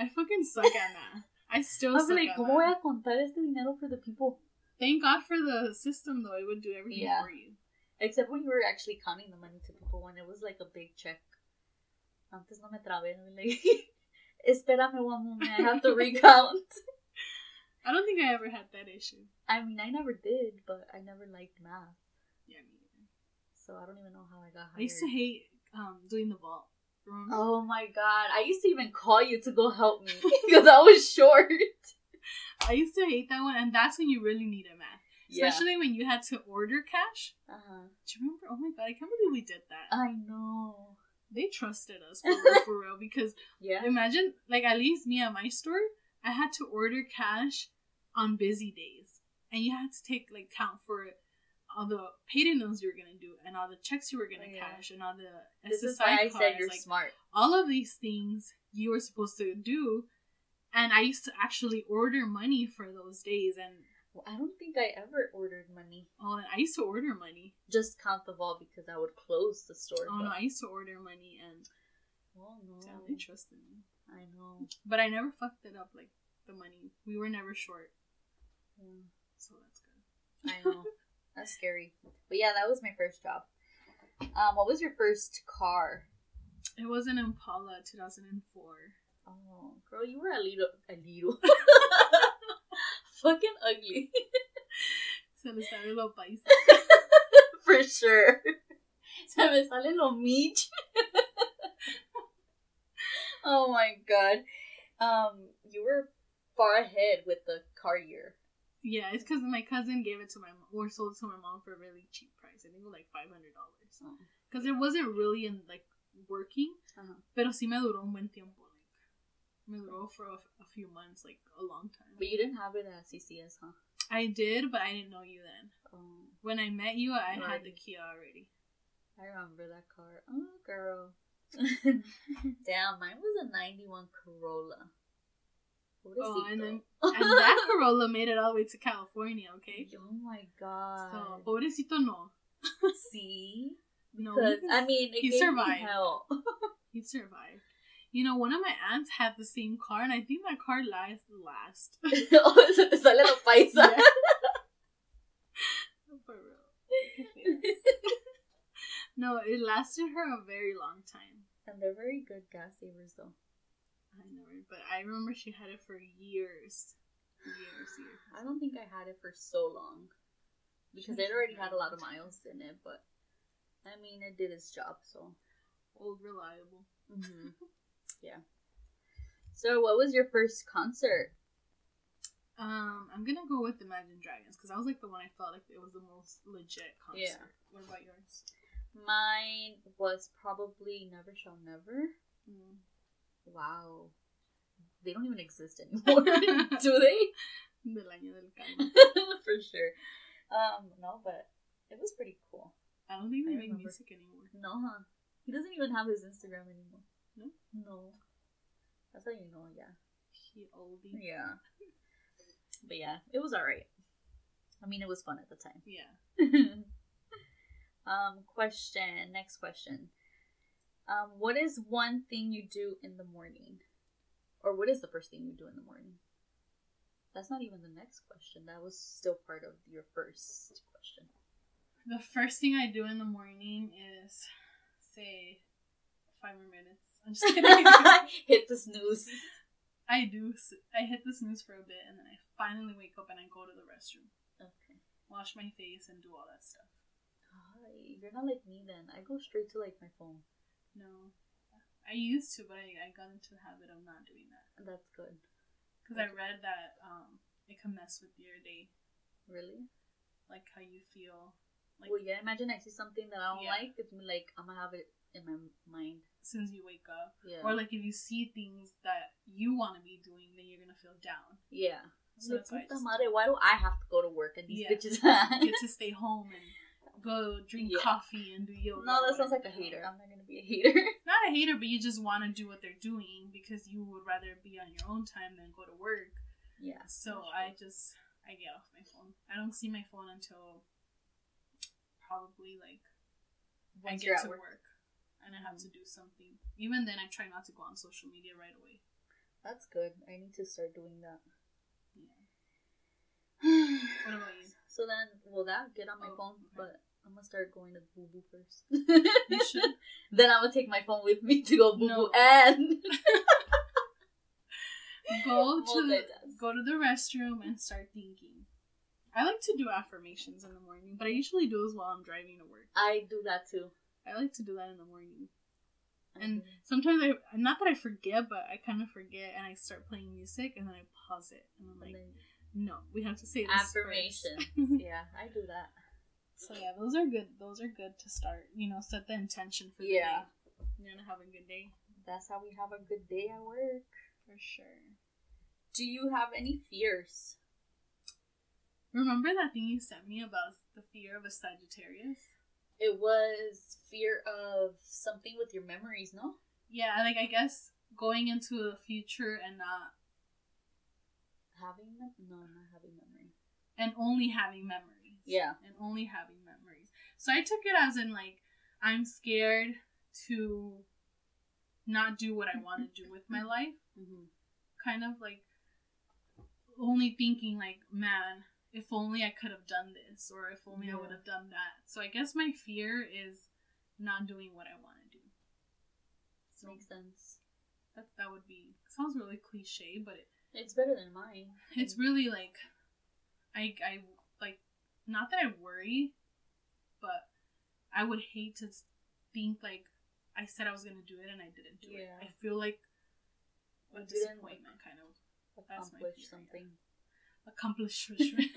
I fucking suck at math. I still I was suck like, at ¿cómo voy a contar este dinero for the people? Thank God for the system, though. It would do everything Yeah. for you. Except when you were actually counting the money to people when it was like a big check. Antes no me trabé, like, espérame one moment, I have to recount. I don't think I ever had that issue. I mean, I never did, but I never liked math, Yeah, me either. so I don't even know how I got hired. I used to hate um doing the vault. Remember? Oh my god, I used to even call you to go help me because I was short. I used to hate that one, and that's when you really needed math, Yeah. especially when you had to order cash. Uh-huh. Do you remember? Oh my god, I can't believe we did that. I know. they trusted us for real, for real because Yeah. Imagine, like, at least me at my store, I had to order cash on busy days. And you had to take, like, count for all the payday loans you were going to do, and all the checks you were going to Oh, yeah. cash, and all the This SSI is why I cards. said you're like, smart. all of these things you were supposed to do. And I used to actually order money for those days. And Well, I don't think I ever ordered money. oh, and I used to order money. Just count the vault because I would close the store. Oh, but- no, I used to order money, and Oh, no. damn, they trusted me. I know. But I never fucked it up, like, the money. We were never short, Yeah. so that's good. I know. That's scary. But yeah, that was my first job. Um, what was your first car? It was an Impala 2004. Oh, girl, you were a little, a little, fucking ugly, Se le sale lo paisa. for sure. Se me sale lo mich. oh my god. Um, you were far ahead with the car year. Yeah, it's because my cousin gave it to my mom, or sold it to my mom for a really cheap price. I think it was like five hundred dollars. Oh. Because it wasn't really in like working, Uh-huh. pero sí me duró un buen tiempo. Like, me duró for a, a few months, like a long time. But you didn't have it at CCS, huh? I did, but I didn't know you then. Oh, When I met you, I had the Kia already. I remember that car. Oh, girl. Damn, mine was a 91 Corolla. Oh, and then and that Corolla made it all the way to California. Okay, Oh my god. so pobrecito no, See? no, I mean, it he me survived. hell. he survived. You know, one of my aunts had the same car, and I think that car last last. oh, sale la paisa. For real. no, it lasted her a very long time. And they're very good gas savers, though. I know. But I remember she had it for years. Years, years. I don't think I had it for so long. Because it already had a lot of miles in it, but I mean, it did its job, so. Old reliable. hmm yeah. So, what was your first concert? Um, I'm gonna go with Imagine Dragons because I was like the one I felt like it was the most legit concert. Yeah. What about yours? Mine was probably Never Shout Never. Mm. Wow. They don't even exist anymore, do they? Del año del. For sure. Um, no, but it was pretty cool. I don't think they make music anymore. No, huh? He doesn't even have his Instagram anymore. No? No. That's how you know, yeah. He oldie. Yeah. But yeah, it was alright. I mean, it was fun at the time. Yeah. um, question. Next question. Um, what is one thing you do in the morning? Or what is the first thing you do in the morning? That's not even the next question. That was still part of your first question. The first thing I do in the morning is say five more minutes. I'm just kidding. Hit the snooze. I do. I hit the snooze for a bit, and then I finally wake up and I go to the restroom, Okay. wash my face, and do all that stuff. Hi, You're not like me then. I go straight to like my phone. No, I used to, but I, I got into the habit of not doing that That's good. because I read that um it can mess with your day, Really? like how you feel. Like well, yeah. Imagine I see something that I don't Yeah. like. It's like I'm gonna have it in my mind. as soon as you wake up, Yeah. or like if you see things that you want to be doing, then you're gonna feel down. yeah. So Like, that's why just madre, why do I have to go to work and these Yeah. bitches? get to stay home and go drink Yeah. coffee and do yoga. no, that sounds like a hater. I'm not gonna be a hater. Not a hater, but you just want to do what they're doing because you would rather be on your own time than go to work. yeah. So I just I get off my phone. I don't see my phone until probably like I Once you're get to work. work. and I have to do something. Even then, I try not to go on social media right away. That's good. I need to start doing that. Yeah. What about you? So then, will that get on my Oh, phone? okay. But I'm gonna start going to Boo Boo first. You should. then I'm gonna take my phone with me to go Boo Boo No. and Go to Multitask. go to the restroom and start thinking. I like to do affirmations in the morning, but I usually do those while I'm driving to work. I do that too. I like to do that in the morning. I And do. sometimes I not that I forget, but I kind of forget and I start playing music and then I pause it and I'm And like, then no, we have to say this first." affirmations. yeah, I do that. So yeah, those are good. Those are good to start. You know, set the intention for the Yeah. day. You're gonna have a good day That's how we have a good day at work. for sure. Do you have any fears? Remember that thing you sent me about the fear of a Sagittarius? It was fear of something with your memories, no? Yeah, like I guess going into the future and not Having them? No, not having memory. and only having memories. Yeah. And only having memories. So I took it as in like I'm scared to not do what I want to do with my life. Mm-hmm. Kind of like only thinking like, man, if only I could have done this or if only I would have done that. So I guess my fear is not doing what I want to do. So Makes sense. that that would be sounds really cliche, but it, It's better than mine. it's really like I I not that I worry, but I would hate to think like I said I was gonna do it and I didn't do it. I feel like a disappointment kind of Accomplish something. accomplishment.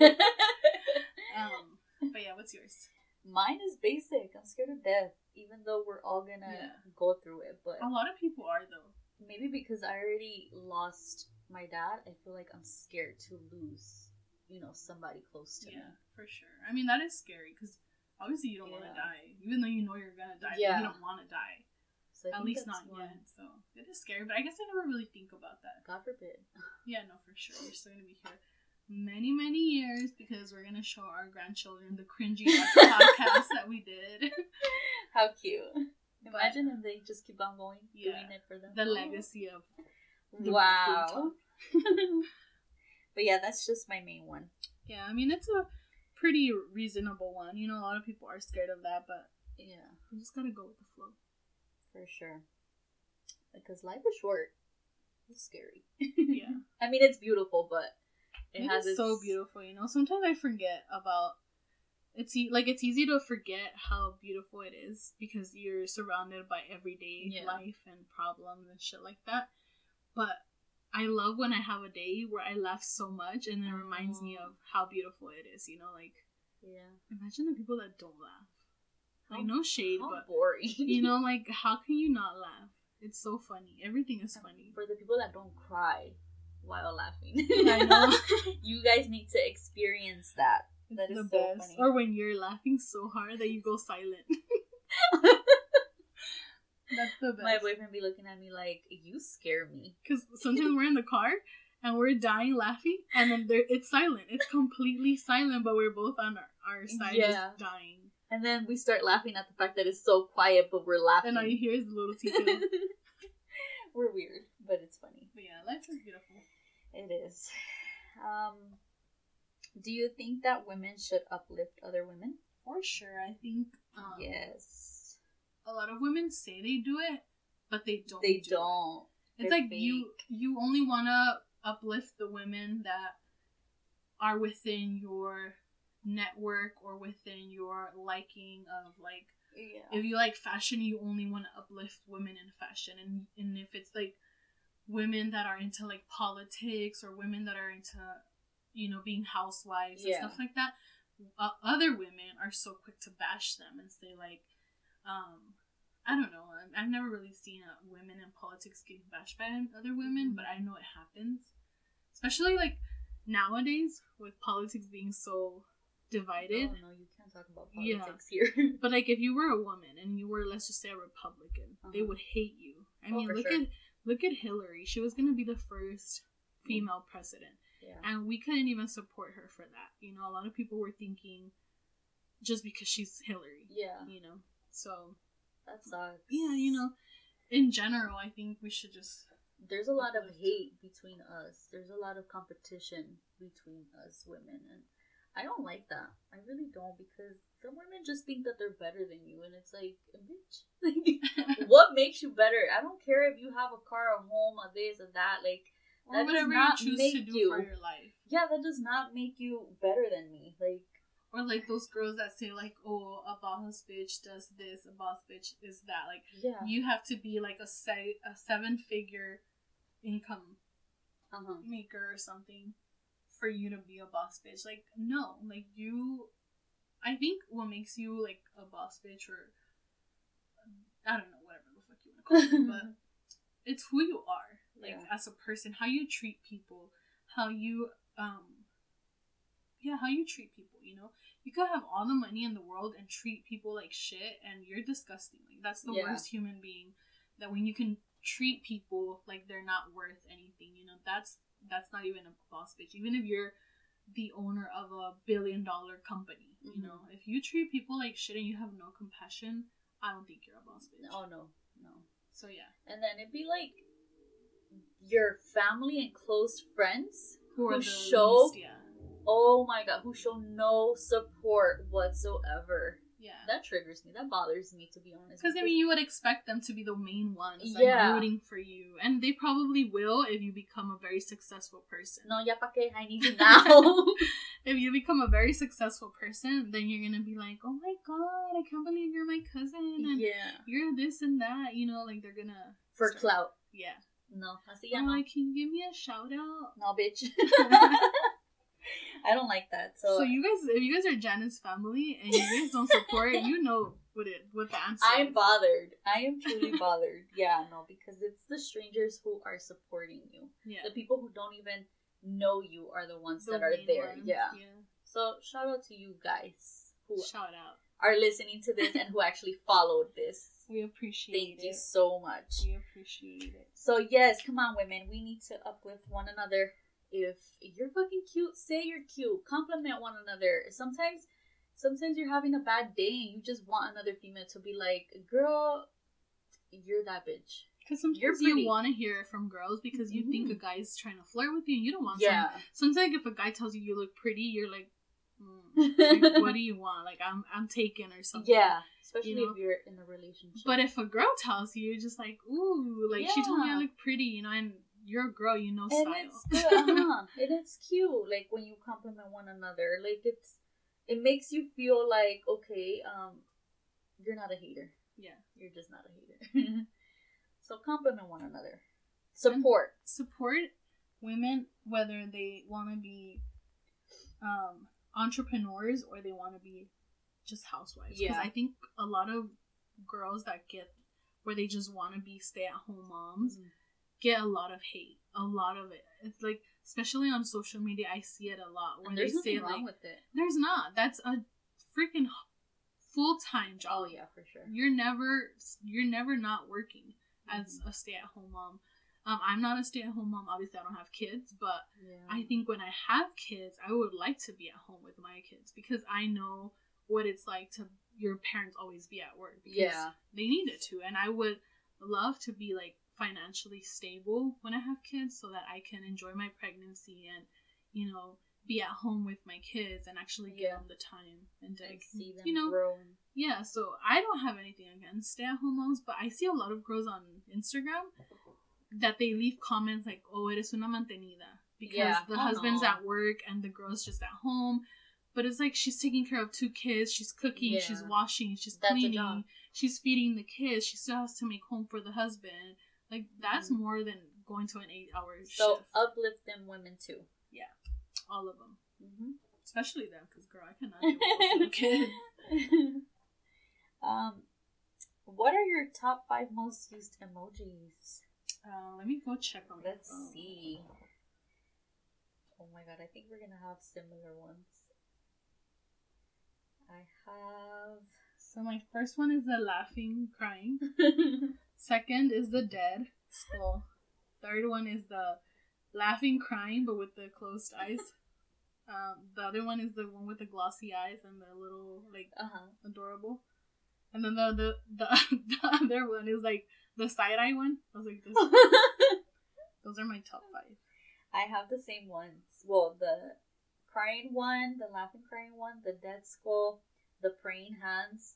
um, but yeah, what's yours? Mine is basic. I'm scared of death, even though we're all gonna Yeah. go through it. But A lot of people are though. maybe because I already lost my dad, I feel like I'm scared to lose you know, somebody close to yeah, me. For sure. I mean, that is scary because obviously you don't want to die, even though you know you're gonna die. Yeah. you don't want to die. So At least not one- yet. So it is scary, but I guess I never really think about that. God forbid. Yeah, no, for sure. You're still gonna be here many, many years because we're gonna show our grandchildren the cringy podcast that we did. How cute. But- Imagine if they just keep on going, Yeah. doing it for them. The oh. legacy of Wow. but yeah, that's just my main one. Yeah, I mean it's a pretty reasonable one. You know, a lot of people are scared of that, but Yeah, you just gotta go with the flow. for sure. Because life is short. It's scary. Yeah. I mean, it's beautiful, but it, It has is its... so beautiful, you know. Sometimes I forget about it's e- like it's easy to forget how beautiful it is because you're surrounded by everyday Yeah. life and problems and shit like that. But I love when I have a day where I laugh so much and it reminds me of mm. how beautiful it is, you know, like Yeah. imagine the people that don't laugh. How- Like no shade, How but boring. you know, like how can you not laugh? It's so funny. Everything is funny. For the people that don't cry while laughing. I know. you guys need to experience that. That is the so best. funny. Or when you're laughing so hard that you go silent. That's the best. My boyfriend be looking at me like, you scare me. Because sometimes we're in the car and we're dying laughing, and then there, it's silent. It's completely silent, but we're both on our, our side Yeah. just dying. And then we start laughing at the fact that it's so quiet, but we're laughing. And all you hear is the little teacup. we're weird, but it's funny. but yeah, life is beautiful. It is. Um, do you think that women should uplift other women? For sure. I think um, yes. A lot of women say they do it, but they don't. They do don't. It's They're like you you only want to uplift the women that are within your network or within your liking of like Yeah. if you like fashion you only want to uplift women in fashion and and if it's like women that are into like politics or women that are into you know being housewives Yeah. and stuff like that uh, other women are so quick to bash them and say like um I don't know. I've never really seen women in politics getting bashed by other women, but I know it happens. Especially like nowadays with politics being so divided. Oh, no, you can't talk about Yeah. politics here. But like if you were a woman and you were let's just say a Republican, they Uh-huh. would hate you. I Oh, mean, look sure. at look at Hillary. She was going to be the first female president yeah. and we couldn't even support her for that. You know, a lot of people were thinking just because she's Hillary, Yeah. you know. So, That sucks. yeah, you know, in general, I think we should just There's a lot of hate between us. There's a lot of competition between us women, and I don't like that. I really don't because some women just think that they're better than you, and it's like, bitch, like, what makes you better? I don't care if you have a car, a home, a this, a that. Like, or That does whatever you choose to do you- for your life. yeah, that does not make you better than me. Like, Or like those girls that say like, "Oh, a boss bitch does this, a boss bitch is that." Like yeah, you have to be like a say a seven figure income uh huh, maker or something for you to be a boss bitch. Like no, like you. I think what makes you like a boss bitch or I don't know whatever the fuck you want to call it, but it's who you are like Yeah. as a person how you treat people how you um yeah how you treat people you know? You could have all the money in the world and treat people like shit and you're disgusting. Like that's the Yeah. worst human being that when you can treat people like they're not worth anything you know? That's that's not even a boss bitch even if you're the owner of a billion dollar company you Mhm. know? If you treat people like shit and you have no compassion i don't think you're a boss bitch. Oh no, no. so yeah. And then it'd be like your family and close friends who are Who show- least, yeah oh my god, who show no support whatsoever. yeah That triggers me. That bothers me, to be honest. Because I mean, you would expect them to be the main ones, like rooting for you, and they probably will if you become a very successful person. no, ya pa que I need you now. If you become a very successful person, then you're gonna be like, "Oh my god, I can't believe you're my cousin, and yeah, you're this and that." You know, like they're gonna for start- clout. Yeah. No, así ya I'm no. like, can you give me a shout out? No, bitch. I don't like that. So, So you guys, if you guys are Janet's family and you guys don't support, you know what it what the answer. I'm bothered. I am truly bothered. Yeah, no, because it's the strangers who are supporting you. Yeah. The people who don't even know you are the ones The that are there. ones, Yeah. yeah. So shout out to you guys who Shout out. are listening to this and who actually followed this. We appreciate Thank it. you so much. We appreciate it. So yes, come on, women. We need to uplift one another. If you're fucking cute, say you're cute. Compliment one another. Sometimes, sometimes you're having a bad day and you just want another female to be like, "Girl, you're that bitch." Because sometimes you want to hear it from girls because you think Mhm. a guy's trying to flirt with you and you don't want Yeah. some. Sometimes if a guy tells you you look pretty, you're like, mm, like, what do you want? Like I'm I'm taken or something. Yeah. Especially You know? if you're in a relationship. But if a girl tells you, just like, ooh, like she told me I look pretty, you know, and you're a girl, you know style. and it's good, uh-huh. and it's cute. Like when you compliment one another, like it's it makes you feel like okay, um, you're not a hater. yeah. You're just not a hater. so compliment one another. Support. Support women whether they want to be um, entrepreneurs or they want to be just housewives. Because Yeah. I think a lot of girls that get where they just want to be stay at home moms Mhm. Get a lot of hate. A lot of it. It's like, especially on social media, I see it a lot where And they say like, with it. "There's not. That's a freaking full time job. Oh yeah, for sure. You're never, you're never not working as Mm-hmm. a stay at home mom. Um, I'm not a stay at home mom. Obviously, I don't have kids, but Yeah. I think when I have kids, I would like to be at home with my kids because I know what it's like to your parents always be at work. because Yeah. they needed to, and I would love to be like financially stable when I have kids, so that I can enjoy my pregnancy and you know be at home with my kids and actually give Yeah. them the time and to and see them you know grow. yeah, so I don't have anything against stay at home moms, but I see a lot of girls on Instagram that they leave comments like, oh, eres una mantenida. Because Yeah. the Oh, husband's no. at work and the girl's just at home. But it's like she's taking care of two kids, she's cooking, she's washing, she's That's cleaning, she's feeding the kids, she still has to make home for the husband. Like, that's Mhm. more than going to an eight hour So shift. uplift them women too. Yeah, all of them. Mm-hmm. Especially them, because girl, I cannot deal with those little kids. um, what are your top five most used emojis? Uh, let me go check on Let's phone. see. Oh my god, I think we're gonna have similar ones. I have. So my first one is the laughing, crying. Second is the dead skull. Third one is the laughing, crying, but with the closed eyes. Um, the other one is the one with the glossy eyes and the little like uh huh. adorable. And then the the the, the other one is like the side eye one. I was like, this, those are my top five. I have the same ones. Well, the crying one, the laughing crying one, the dead skull, the praying hands,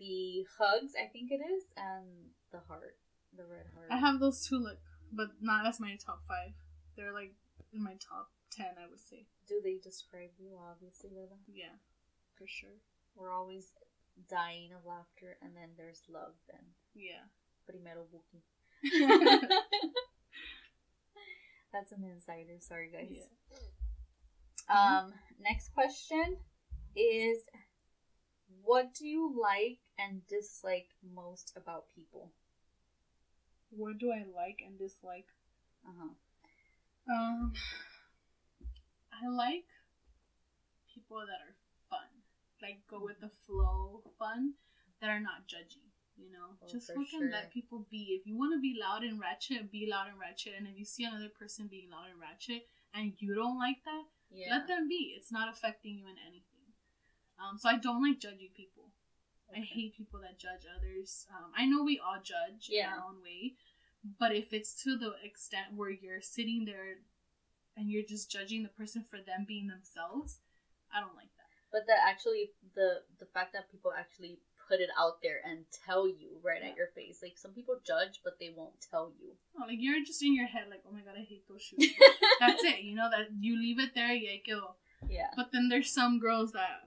the hugs, I think it is, and the heart, the red heart. I have those two look, but not as my top five. They're like in my top ten, I would say. Do they describe you? Obviously, Lila. Yeah, for sure. We're always dying of laughter, and then there's love, Then Yeah. primero buki. That's an insider. Sorry, guys. Um, next question is what do you like and dislike most about people? What do I like and dislike? Uh-huh. Um, I like people that are fun, like go with the flow, fun, that are not judgy. You know, Oh, just fucking sure. let people be. If you want to be loud and ratchet, be loud and ratchet. And if you see another person being loud and ratchet and you don't like that, Yeah. let them be. It's not affecting you in anything. Um, so I don't like judgy people. I hate people that judge others. Um, I know we all judge in our own way, but if it's to the extent where you're sitting there and you're just judging the person for them being themselves, I don't like that. But that actually the the fact that people actually put it out there and tell you right Yeah. at your face. Like some people judge but they won't tell you. No, like you're just in your head, like, oh my god, I hate those shoes. That's it. You know that you leave it there, yeah, kill. Yeah. But then there's some girls that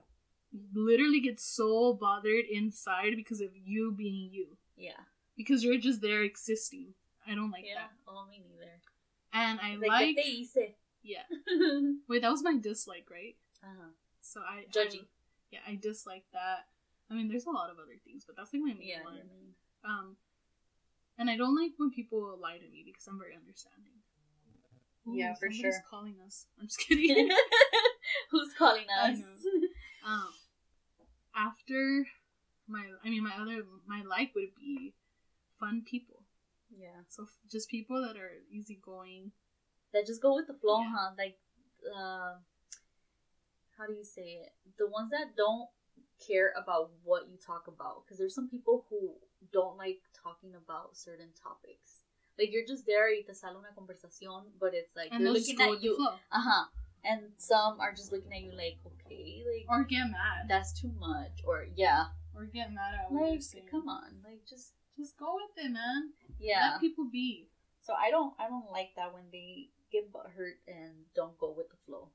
literally get so bothered inside because of you being you, Yeah. because you're just there existing. I don't like yeah. that. Oh me neither. And I like, like, "¿Qué yeah. Wait, that was my dislike, right? uh-huh. So I Judgy. I- yeah, I dislike that. I mean, there's a lot of other things, but that's like my main Yeah. one. Mean, Um, and I don't like when people lie to me because I'm very understanding. Ooh, Yeah, for sure. sure. calling us. I'm just kidding. Who's calling I us? know. um, after my, I mean, my other, my like would be fun people. yeah. So f- just people that are easygoing. That just go with the flow, Yeah. huh? Like, uh, how do you say it? The ones that don't care about what you talk about. Because there's some people who don't like talking about certain topics. Like, you're just there y te sale una conversación, but it's like, And they're looking at you. Uh huh. And some are just looking at you like, okay, like, Or get mad. that's too much. Or, yeah. or get mad at what Like, come on. Like, just, Just go with it, man. yeah. Let people be. So I don't I don't like that when they get butt hurt and don't go with the flow.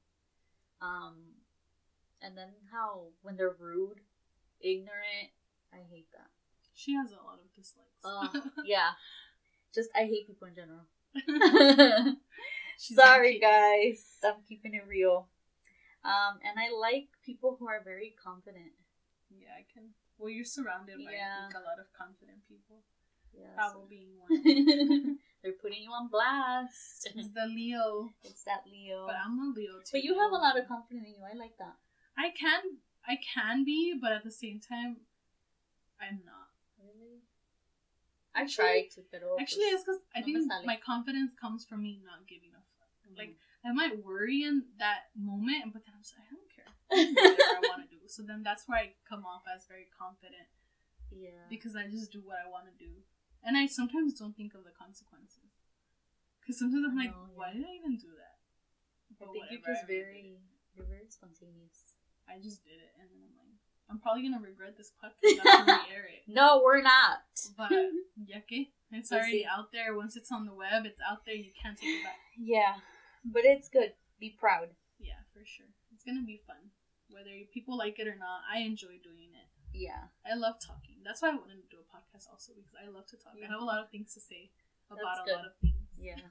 Um and then how when they're rude, ignorant, I hate that. She has a lot of dislikes. Oh, yeah. Just I hate people in general. She's Sorry guys. I'm keeping it real. Um and I like people who are very confident. Yeah, I can. Well, you're surrounded by Yeah. Think, a lot of confident people. Yeah. Bravo being one. They're putting you on blast. It's the Leo, It's that Leo. but I'm a Leo too. But you have a lot of confidence in you. I like that. I can, I can be, but at the same time, I'm not. Really? I Actually- try to, pero Actually, it's because I think my confidence comes from me not giving Mhm. Like I might worry in that moment, but then I'm just like, I don't care. I whatever I want to do. So then that's where I come off as very confident yeah. because I just do what I want to do, and I sometimes don't think of the consequences. Because sometimes I'm I like, know, why yeah. did I even do that? I But think you're just very, you're very spontaneous. I just did it, and then I'm like, I'm probably gonna regret this podcast after we air it. No, we're not. But yucky. It's already out there. Once it's on the web, it's out there. You can't take it back. yeah, but it's good. Be proud. Yeah, for sure. It's gonna be fun. Whether people like it or not, I enjoy doing it. Yeah. I love talking. That's why I wanted to do a podcast also because I love to talk. I have a lot of things to say about That's a good. lot of things. Yeah.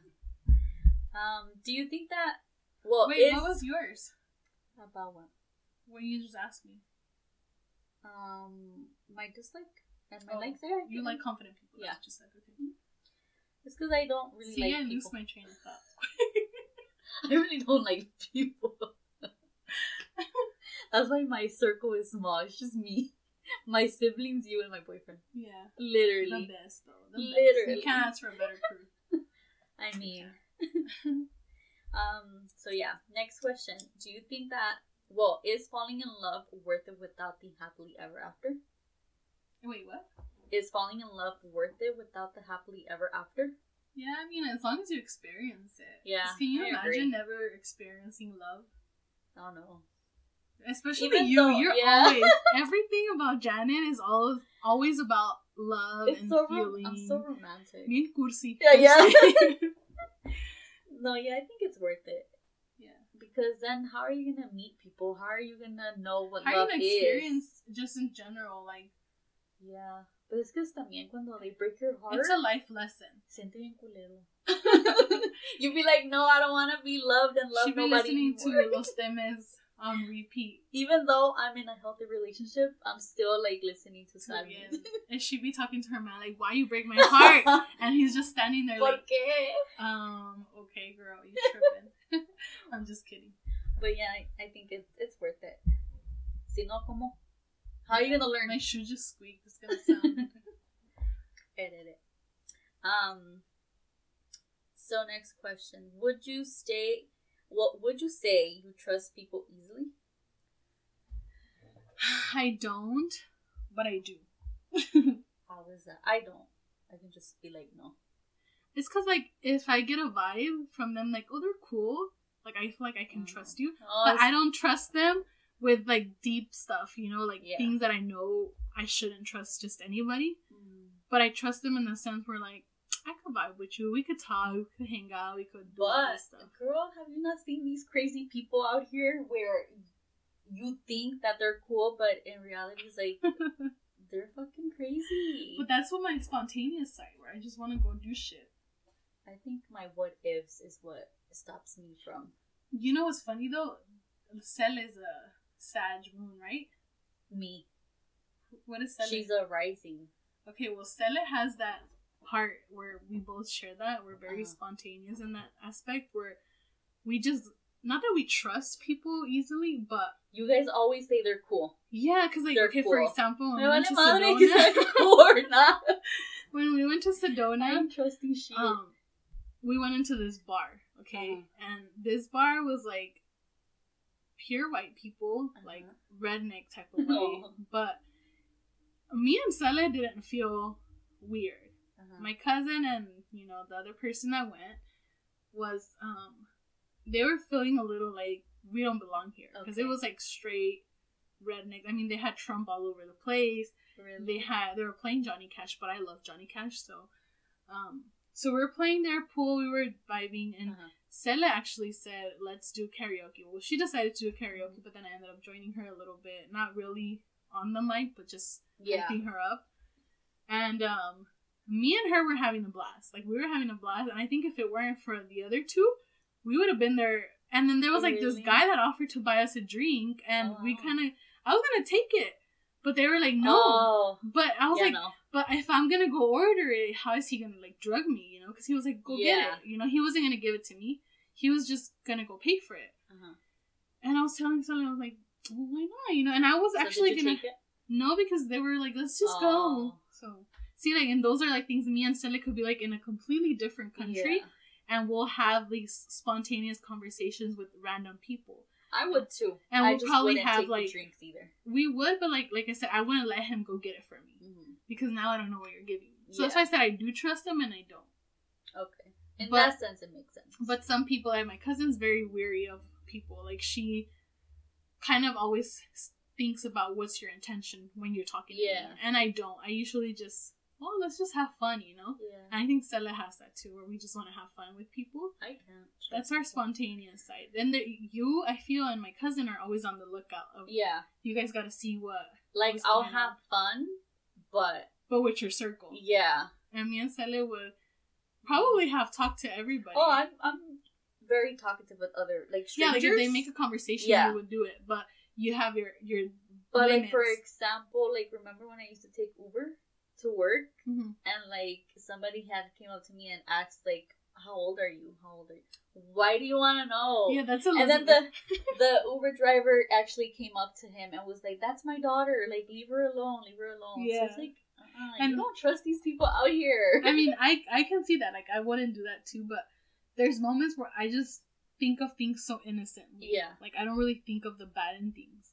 Um. Do you think that? Well, Wait, is what was yours? about what? What you just asked me. Um, my dislike and my Oh, likes there. You like confident people. Yeah. That's just like okay. It's because I don't really See, like I people. lose my train of thought. I really don't like people. That's why my circle is small. It's just me, my siblings, you, and my boyfriend. yeah. Literally. The best though. The Best. Literally. You can't ask for a better crew. I mean, um. So yeah, next question. Do you think that well is falling in love worth it without the happily ever after? Wait, what? Is falling in love worth it without the happily ever after? Yeah, I mean, as long as you experience it. Yeah, Can you I imagine agree. never experiencing love? I don't know. Especially Even you. though- you're yeah. always everything about Janet is always always about love It's and so feeling. I'm so romantic. Bien cursi. Yeah, yeah. No, yeah, I think it's worth it yeah. because then how are you gonna meet people? How are you gonna know what How you love gonna is? experience just in general? Like Yeah, but es que es también cuando they break your heart. it's a life lesson. siente bien culero. You'd be like, no, I don't want to be loved and love She'd be nobody listening anymore. to Los Temes on repeat. Even though I'm in a healthy relationship, I'm still like listening to to sad music. And she'd be talking to her man like, "Why you break my heart?" and he's just standing there like, qué? "Um, okay, girl, you tripping." I'm just kidding. But yeah, I, I think it's it's worth it. Si no, como? How are you gonna learn? My shoe just squeaked. It's gonna sound. Edit it. Um. So next question: Would you stay? What would you say you trust people easily? I don't, but I do. How is that? I don't. I can just be like, no. It's cause like if I get a vibe from them, like, oh, they're cool. Like I feel like I can Mm. trust you, Oh, but I don't trust them with like deep stuff. You know, like Yeah. things that I know I shouldn't trust just anybody. Mm. But I trust them in the sense where like I could vibe with you. We could talk. We could hang out. We could do all But this stuff. girl, have you not seen these crazy people out here where you think that they're cool, but in reality, it's like they're fucking crazy. But that's what my spontaneous side, where I just want to go do shit. I think my what ifs is what stops me from You know what's funny though? Cell is a Sag moon, right? me. What is Cell? She's a rising. okay, well, Cell has that part where we both share that. We're very Uh-huh. spontaneous in that aspect where we just not that we trust people easily, but You guys always say they're cool. yeah, because like They're okay, for example, when we went to vale madre que Sedona, cool or not. when we went to Sedona, I'm trusting she. um, we went into this bar, okay, Uh-huh. and this bar was like pure white people, Uh-huh. like redneck type of way, Oh. but me and Sele didn't feel weird. Uh-huh. My cousin and you know the other person that went was um, they were feeling a little like we don't belong here because it was like straight redneck. I mean, they had Trump all over the place Really? they had they were playing Johnny Cash, but I love Johnny Cash, so um so we were playing their pool, we were vibing, and Uh-huh. Sela actually said, "Let's do karaoke." Well, she decided to do karaoke, but then I ended up joining her a little bit, not really on the mic, but just Yeah. hyping her up. And um, me and her were having a blast. Like we were having a blast, and I think if it weren't for the other two, we would have been there. And then there was like this guy that offered to buy us a drink, and Oh, we kind of, I was gonna take it, but they were like, no. Oh. But I was yeah, like, no. but if I'm gonna go order it, how is he gonna like drug me? You know, because he was like, go Yeah. get it. You know, he wasn't gonna give it to me. He was just gonna go pay for it. Uh-huh. And I was telling someone, I was like, well, why not? You know, and I was So actually gonna no because they were like, let's just Oh. go. So see, like, and those are like things me and Stella could be like in a completely different country, Yeah. and we'll have these spontaneous conversations with random people. I would too. And I we'll probably wouldn't have, like- drinks either. We would, but like, like I said, I wouldn't let him go get it for me Mm-hmm. because now I don't know what you're giving me. So that's why I said I do trust him and I don't. Okay. In But- that sense, it makes sense. But some people, like my cousin's very weary of people. Like she kind of always thinks about what's your intention when you're talking. Yeah. And I don't. I usually just, well, let's just have fun, you know. yeah, And I think Stella has that too, where we just want to have fun with people. I can't. That's our spontaneous side. Then the, you, I feel, and my cousin are always on the lookout. Of, Yeah, You guys got to see what, like I'll have fun, but but with your circle. yeah. And me and Stella would probably have talked to everybody. Oh, I'm I'm very talkative with other like strangers. yeah, like if they make a conversation, Yeah. you would do it. But you have your your But like for example, like remember when I used to take Uber to work Mhm. and like somebody had came up to me and asked like, "How old are you? How old are you? Why do you want to know?" Yeah, that's a and then the the Uber driver actually came up to him and was like, "That's my daughter. Like, leave her alone. Leave her alone." So Yeah. it's like, uh-uh, And- you don't trust these people out here. I mean, I I can see that. Like, I wouldn't do that too. But there's moments where I just think of things so innocently. yeah, Like, I don't really think of the bad in things.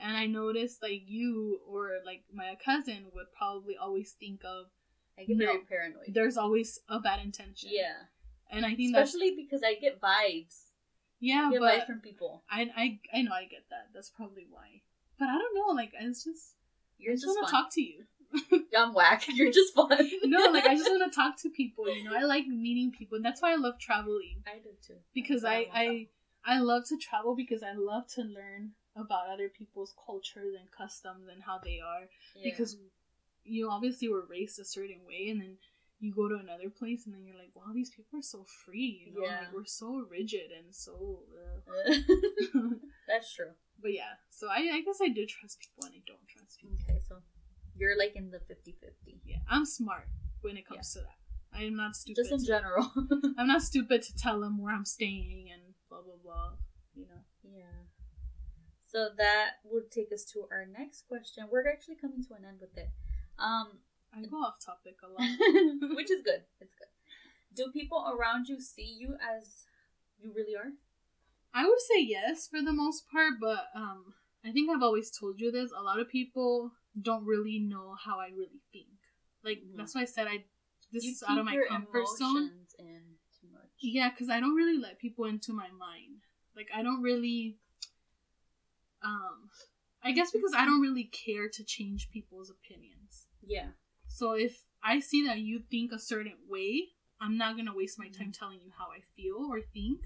And I noticed like you or like my cousin would probably always think of I get No. very paranoid. there's always a bad intention. Yeah, And I think especially because I get vibes. yeah, I get but from people. I I I know I get that. That's probably why. But I don't know. Like, it's just You're I just just want to talk to you. I'm whack. You're just fun. no, like I just want to talk to people. You know, I like meeting people, and that's why I love traveling. I do too. because That's I, I I love to travel because I love to learn about other people's cultures and customs and how they are. Yeah. because you obviously were raised a certain way and then you go to another place and then you're like wow these people are so free you know Yeah. like we're so rigid and so uh. that's true. but yeah so I, I guess I do trust people and I don't trust people Okay, so you're like in the 50-50. yeah I'm smart when it comes to that I am not stupid Just in general. I'm not stupid to tell them where I'm staying and blah blah blah you know yeah. So that would take us to our next question. We're actually coming to an end with it. Um, I go off topic a lot which is good. It's good. Do people around you see you as you really are? I would say yes for the most part, but um, I think I've always told you this. A lot of people don't really know how I really think. Like Mhm. that's why I said I. This you is out of my comfort zone. in too much. Yeah, because I don't really let people into my mind. Like I don't really. Um, I guess because I don't really care to change people's opinions. Yeah. So if I see that you think a certain way, I'm not gonna waste my Mm-hmm. time telling you how I feel or think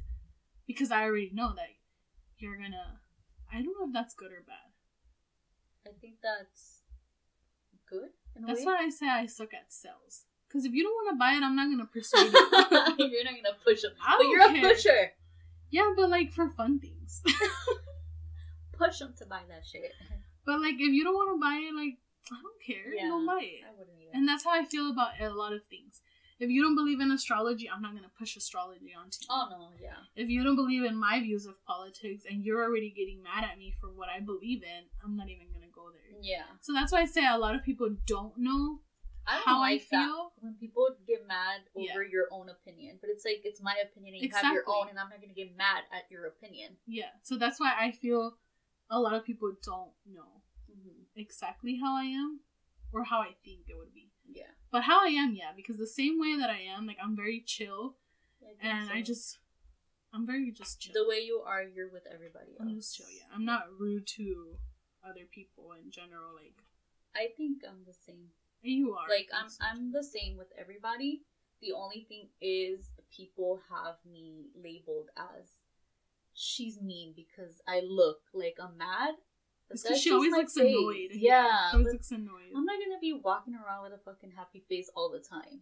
because I already know that you're gonna. I don't know if that's good or bad. I think that's good. That's why I say I suck at sales. Because if you don't want to buy it, I'm not gonna persuade you. you're not gonna push them. I But you're care. a pusher. yeah, but like for fun things. Push them to buy that shit. but like if you don't want to buy it, like I don't care. Yeah. Don't buy it. I wouldn't either. And that's how I feel about a lot of things. if you don't believe in astrology, I'm not gonna push astrology onto you. Oh no, yeah. If you don't believe in my views of politics and you're already getting mad at me for what I believe in, I'm not even gonna go there. Yeah. So that's why I say a lot of people don't know I don't how I like that feel. when people get mad Yeah. over your own opinion. But it's like it's my opinion and you have your own and I'm not gonna get mad at your opinion. Yeah. So that's why I feel a lot of people don't know Mm-hmm. exactly how I am or how I think it would be. Yeah. But how I am, yeah, because the same way that I am, like I'm very chill think and I just I'm very just chill. the way you are, you're with everybody else. I'm just chill, yeah. I'm not rude to other people in general, like I think I'm the same. you are. Like I'm I'm the same with everybody. The only thing is people have me labeled as she's mean because I look like I'm mad. But It's that's because she always looks face. annoyed. Yeah. She always looks annoyed. I'm not gonna be walking around with a fucking happy face all the time.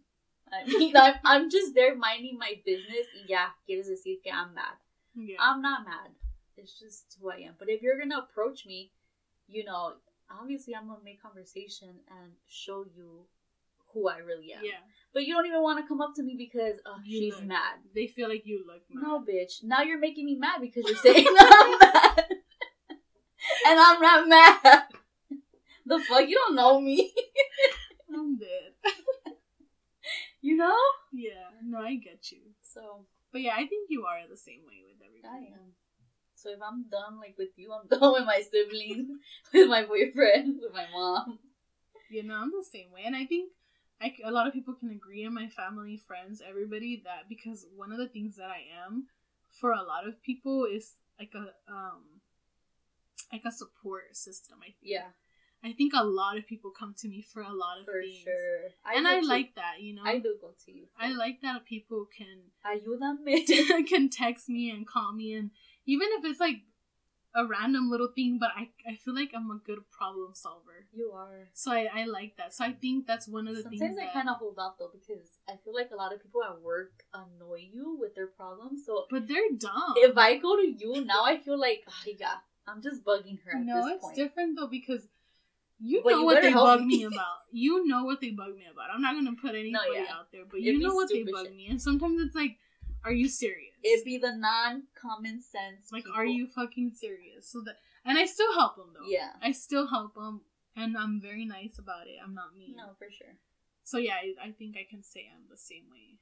I mean, I'm, I'm just there minding my business. y Ya, quieres decir que I'm mad. yeah. I'm not mad. It's just who I am. But if you're gonna approach me, you know, obviously I'm gonna make conversation and show you who I really am. yeah. But you don't even want to come up to me because oh, You she's look mad. They feel like you look mad. No, bitch. Now you're making me mad because you're saying I'm mad, and I'm not mad. The fuck? You don't know me. I'm dead. You know? yeah. No, I get you. So But yeah, I think you are the same way with I everybody. am. So if I'm done like with you, I'm done with my siblings, with my boyfriend, with my mom. You know, I'm the same way, and I think I a lot of people can agree in my family, friends, everybody that because one of the things that I am for a lot of people is like a um like a support system. I think. Yeah, I think a lot of people come to me for a lot of for things, sure. and I like that. You know, I do go to you. I like that people can Ayúdame. can text me and call me and even if it's like a random little thing but i i feel like i'm a good problem solver you are. so i i like that so i think that's one of the Sometimes things I kind of hold off though because I feel like a lot of people at work annoy you with their problems. So but they're dumb if I go to you now, I feel like oh, yeah, I'm just bugging her at no it's point. different though because you But know you what they bug me. me about. You know what they bug me about. I'm not gonna put anybody yeah. out there, but It'd you know what they bug shit. me. And sometimes it's like, are you serious? It'd be the non-common sense. like, people. are you fucking serious? So that, and I still help them though. Yeah. I still help them, and I'm very nice about it. I'm not mean. No, for sure. So yeah, I, I think I can say I'm the same way.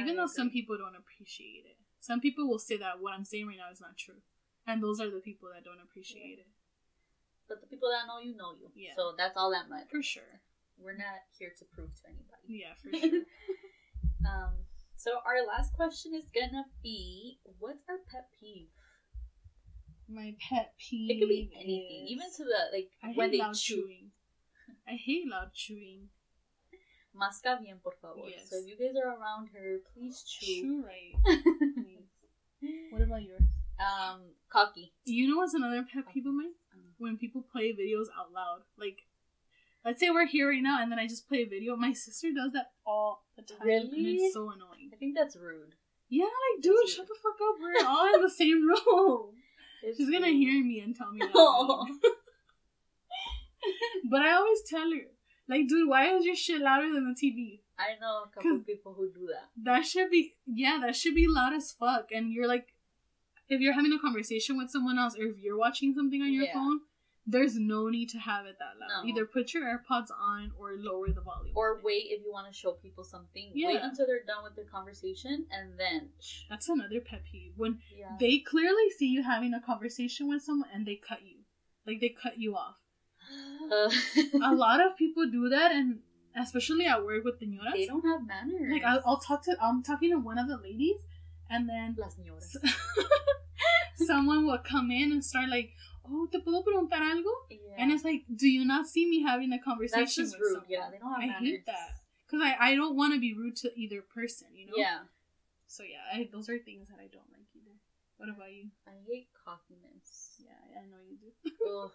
Even though some people don't appreciate it. Some people will say that what I'm saying right now is not true, and those are the people that don't appreciate it But the people that know you know you. Yeah. So that's all that matters. for sure. We're not here to prove to anybody. Yeah, for sure. um. So our last question is gonna be, what's our pet peeve? My pet peeve. It could be anything, is- even to the like I when hate they loud chew. chewing. I hate loud chewing. Masca bien, por favor. Yes. So if you guys are around her, please chew. Chew right. What about yours? um, cocky. Do you know what's another pet peeve of mine? Um, When people play videos out loud. Like, let's say we're here right now and then I just play a video. My sister does that all the time. And Really? it's so annoying. I think that's rude. Yeah, like, dude, That's shut the fuck up. We're all in the same room. She's gonna hear me and tell me that. Oh. But I always tell her, like, dude, why is your shit louder than the TV? I know a couple people who do that. That should be, yeah, that should be loud as fuck. And you're like, if you're having a conversation with someone else or if you're watching something on your Yeah. phone, there's no need to have it that loud. No. Either put your AirPods on or lower the volume. Or wait if you want to show people something. Yeah. Wait until they're done with their conversation and then. That's another pet peeve. When Yeah. they clearly see you having a conversation with someone and they cut you. Like, they cut you off. Uh, a lot of people do that, and especially at work with the señoras. they don't have manners. Like I'll, I'll talk to I'm talking to one of the ladies, and then Las señoras. someone will come in and start like, "Oh, te puedo preguntar algo?" Yeah. And it's like, "Do you not see me having a conversation?" That's just with rude. someone? Yeah, they don't have I manners. hate that because I I don't want to be rude to either person, you know. Yeah. So yeah, I, those are things that I don't like either. What about you? I hate cockiness. Yeah, I know you do. Ugh.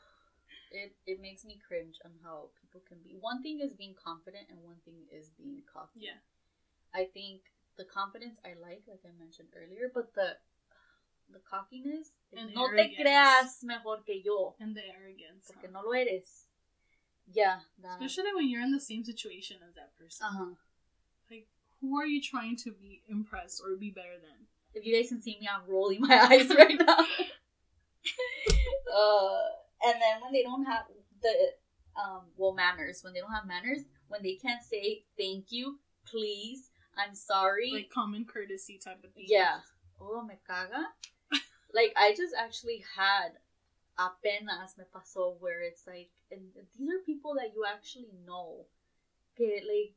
It it makes me cringe on how people can be. One thing is being confident, and one thing is being cocky. Yeah. I think the confidence I like, like I mentioned earlier, but the the cockiness, And no te arrogance. creas mejor que yo, And the arrogance. porque huh? no lo eres. Yeah, that. Especially when you're in the same situation as that person. Uh huh. Like, who are you trying to be impressed or be better than? If you guys can see me, I'm rolling my eyes right now. uh, and then when they don't have the um, well, manners. When they don't have manners, when they can't say thank you, please, I'm sorry, Like common courtesy type of thing. yeah. Oh, me caga. Like I just actually had apenas me pasó where it's like, and these are people that you actually know. Okay, like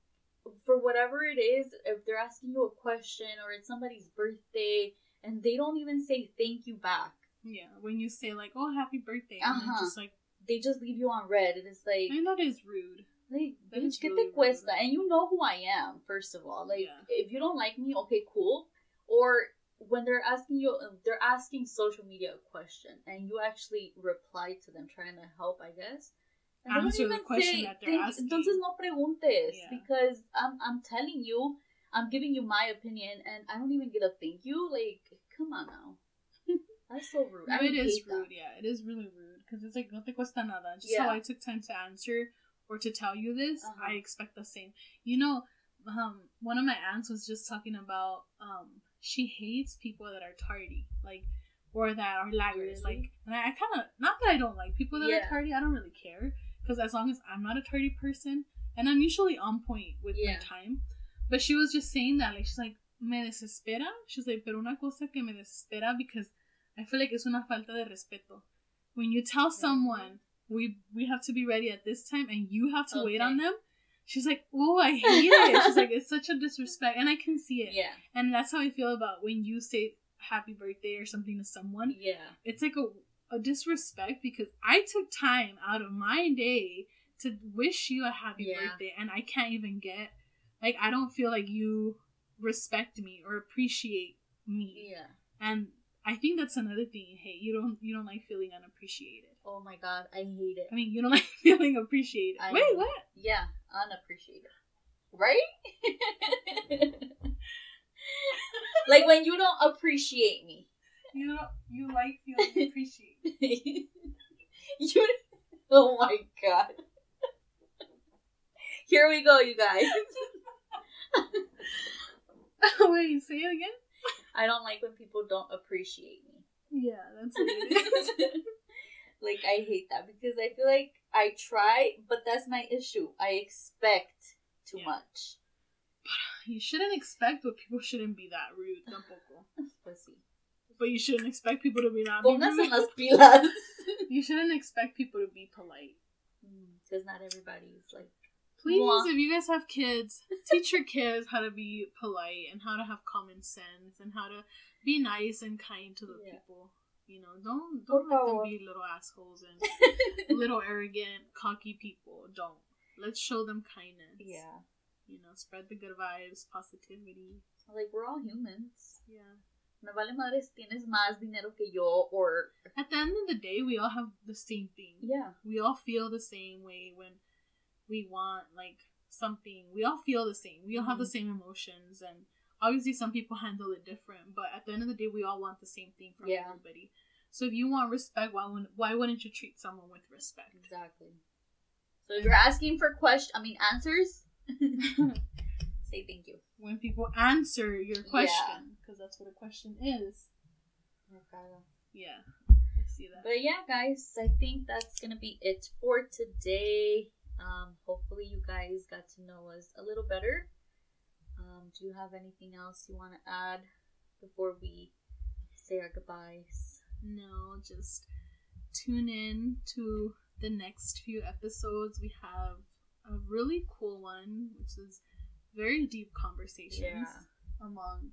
for whatever it is, if they're asking you a question or it's somebody's birthday and they don't even say thank you back, Yeah. When you say like, "Oh, happy birthday," and Uh-huh. just like, they just leave you on red. And it's like, I mean, that is rude. like, That bitch, is ¿qué really te cuesta? rude. And you know who I am, first of all. Like, Yeah. if you don't like me, okay, cool. Or when they're asking you, they're asking social media a question, and you actually reply to them, trying to help, I guess. And they don't Answer the question say, that they're "Thank- asking." Entonces no preguntes, Yeah. because I'm, I'm telling you, I'm giving you my opinion, and I don't even get a thank you. Like, come on now. That's so rude. No, I it is hate that. rude. Yeah, it is really rude because it's like no te cuesta nada. Just Yeah. how I took time to answer or to tell you this, Uh-huh. I expect the same. You know, um, one of my aunts was just talking about um, she hates people that are tardy, like or that are laggards. Really? Like, and I, I kind of not that I don't like people that Yeah. are tardy. I don't really care because as long as I'm not a tardy person, and I'm usually on point with my time. But she was just saying that, like she's like me desespera. She's like, pero una cosa que me desespera because I feel like it's una falta de respeto. When you tell someone we we have to be ready at this time and you have to wait on them, she's like, oh, I hate it. She's like, it's such a disrespect, and I can see it. Yeah, And that's how I feel about when you say happy birthday or something to someone. yeah. It's like a a disrespect because I took time out of my day to wish you a happy Yeah. birthday, and I can't even get like I don't feel like you respect me or appreciate me. Yeah. And I think that's another thing. Hey, you don't you don't like feeling unappreciated. Oh my god, I hate it. I mean, you don't like feeling appreciated. I Wait, know. what? Yeah, unappreciated. Right? like when you don't appreciate me. You don't you like feeling appreciated. you Oh my god. Here we go, you guys. Wait, say it again. I don't like when people don't appreciate me. Yeah, that's what it is. Like I hate that because I feel like I try, but that's my issue. I expect too Yeah. much. you shouldn't expect, but people shouldn't be that rude tampoco. But you shouldn't expect people to be Póngase rude. las pilas. You shouldn't expect people to be polite. Mm, because not everybody's like Please, Mwah. if you guys have kids, teach your kids how to be polite and how to have common sense and how to be nice and kind to the Yeah. people. You know, don't don't let them be little assholes and little arrogant, cocky people. Don't. Let's show them kindness. Yeah. You know, spread the good vibes, positivity. Like we're all humans. Yeah. Me vale madre si tienes más dinero que yo or At the end of the day, we all have the same thing. yeah. We all feel the same way when we want like something. We all feel the same. We all have the Mhm. same emotions and obviously some people handle it different, but at the end of the day we all want the same thing from Yeah. everybody. So if you want respect, why wouldn't why wouldn't you treat someone with respect? Exactly. So if you're asking for question I mean answers, say thank you. when people answer your question, because that's what a question is. Okay. Yeah, I see that. But yeah, guys, I think that's gonna be it for today. Um, hopefully you guys got to know us a little better. Um, do you have anything else you want to add before we say our goodbyes? No, just tune in to the next few episodes. We have a really cool one, which is very deep conversations Yeah. among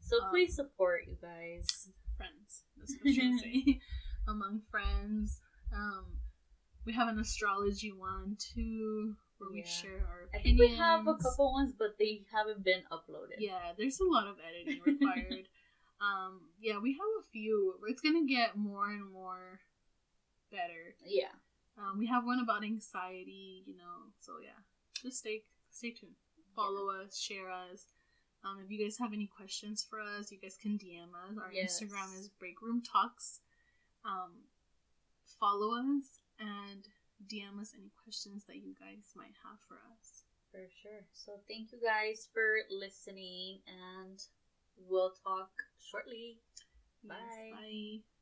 So Um, please support you guys. friends. That's what I was trying to say. among friends. Um, we have an astrology one too, where we Yeah. share our I think we have a couple ones, but they haven't been uploaded. Yeah, there's a lot of editing required. um, yeah, we have a few. It's gonna get more and more better. Yeah. Um, we have one about anxiety, you know. So yeah, just stay stay tuned. Follow us, share us. Um, if you guys have any questions for us, you guys can DM us. Our Yes. Instagram is Break Room Talks. Um, follow us and DM us any questions that you guys might have for us. For sure. So thank you guys for listening and we'll talk shortly. Yes, bye.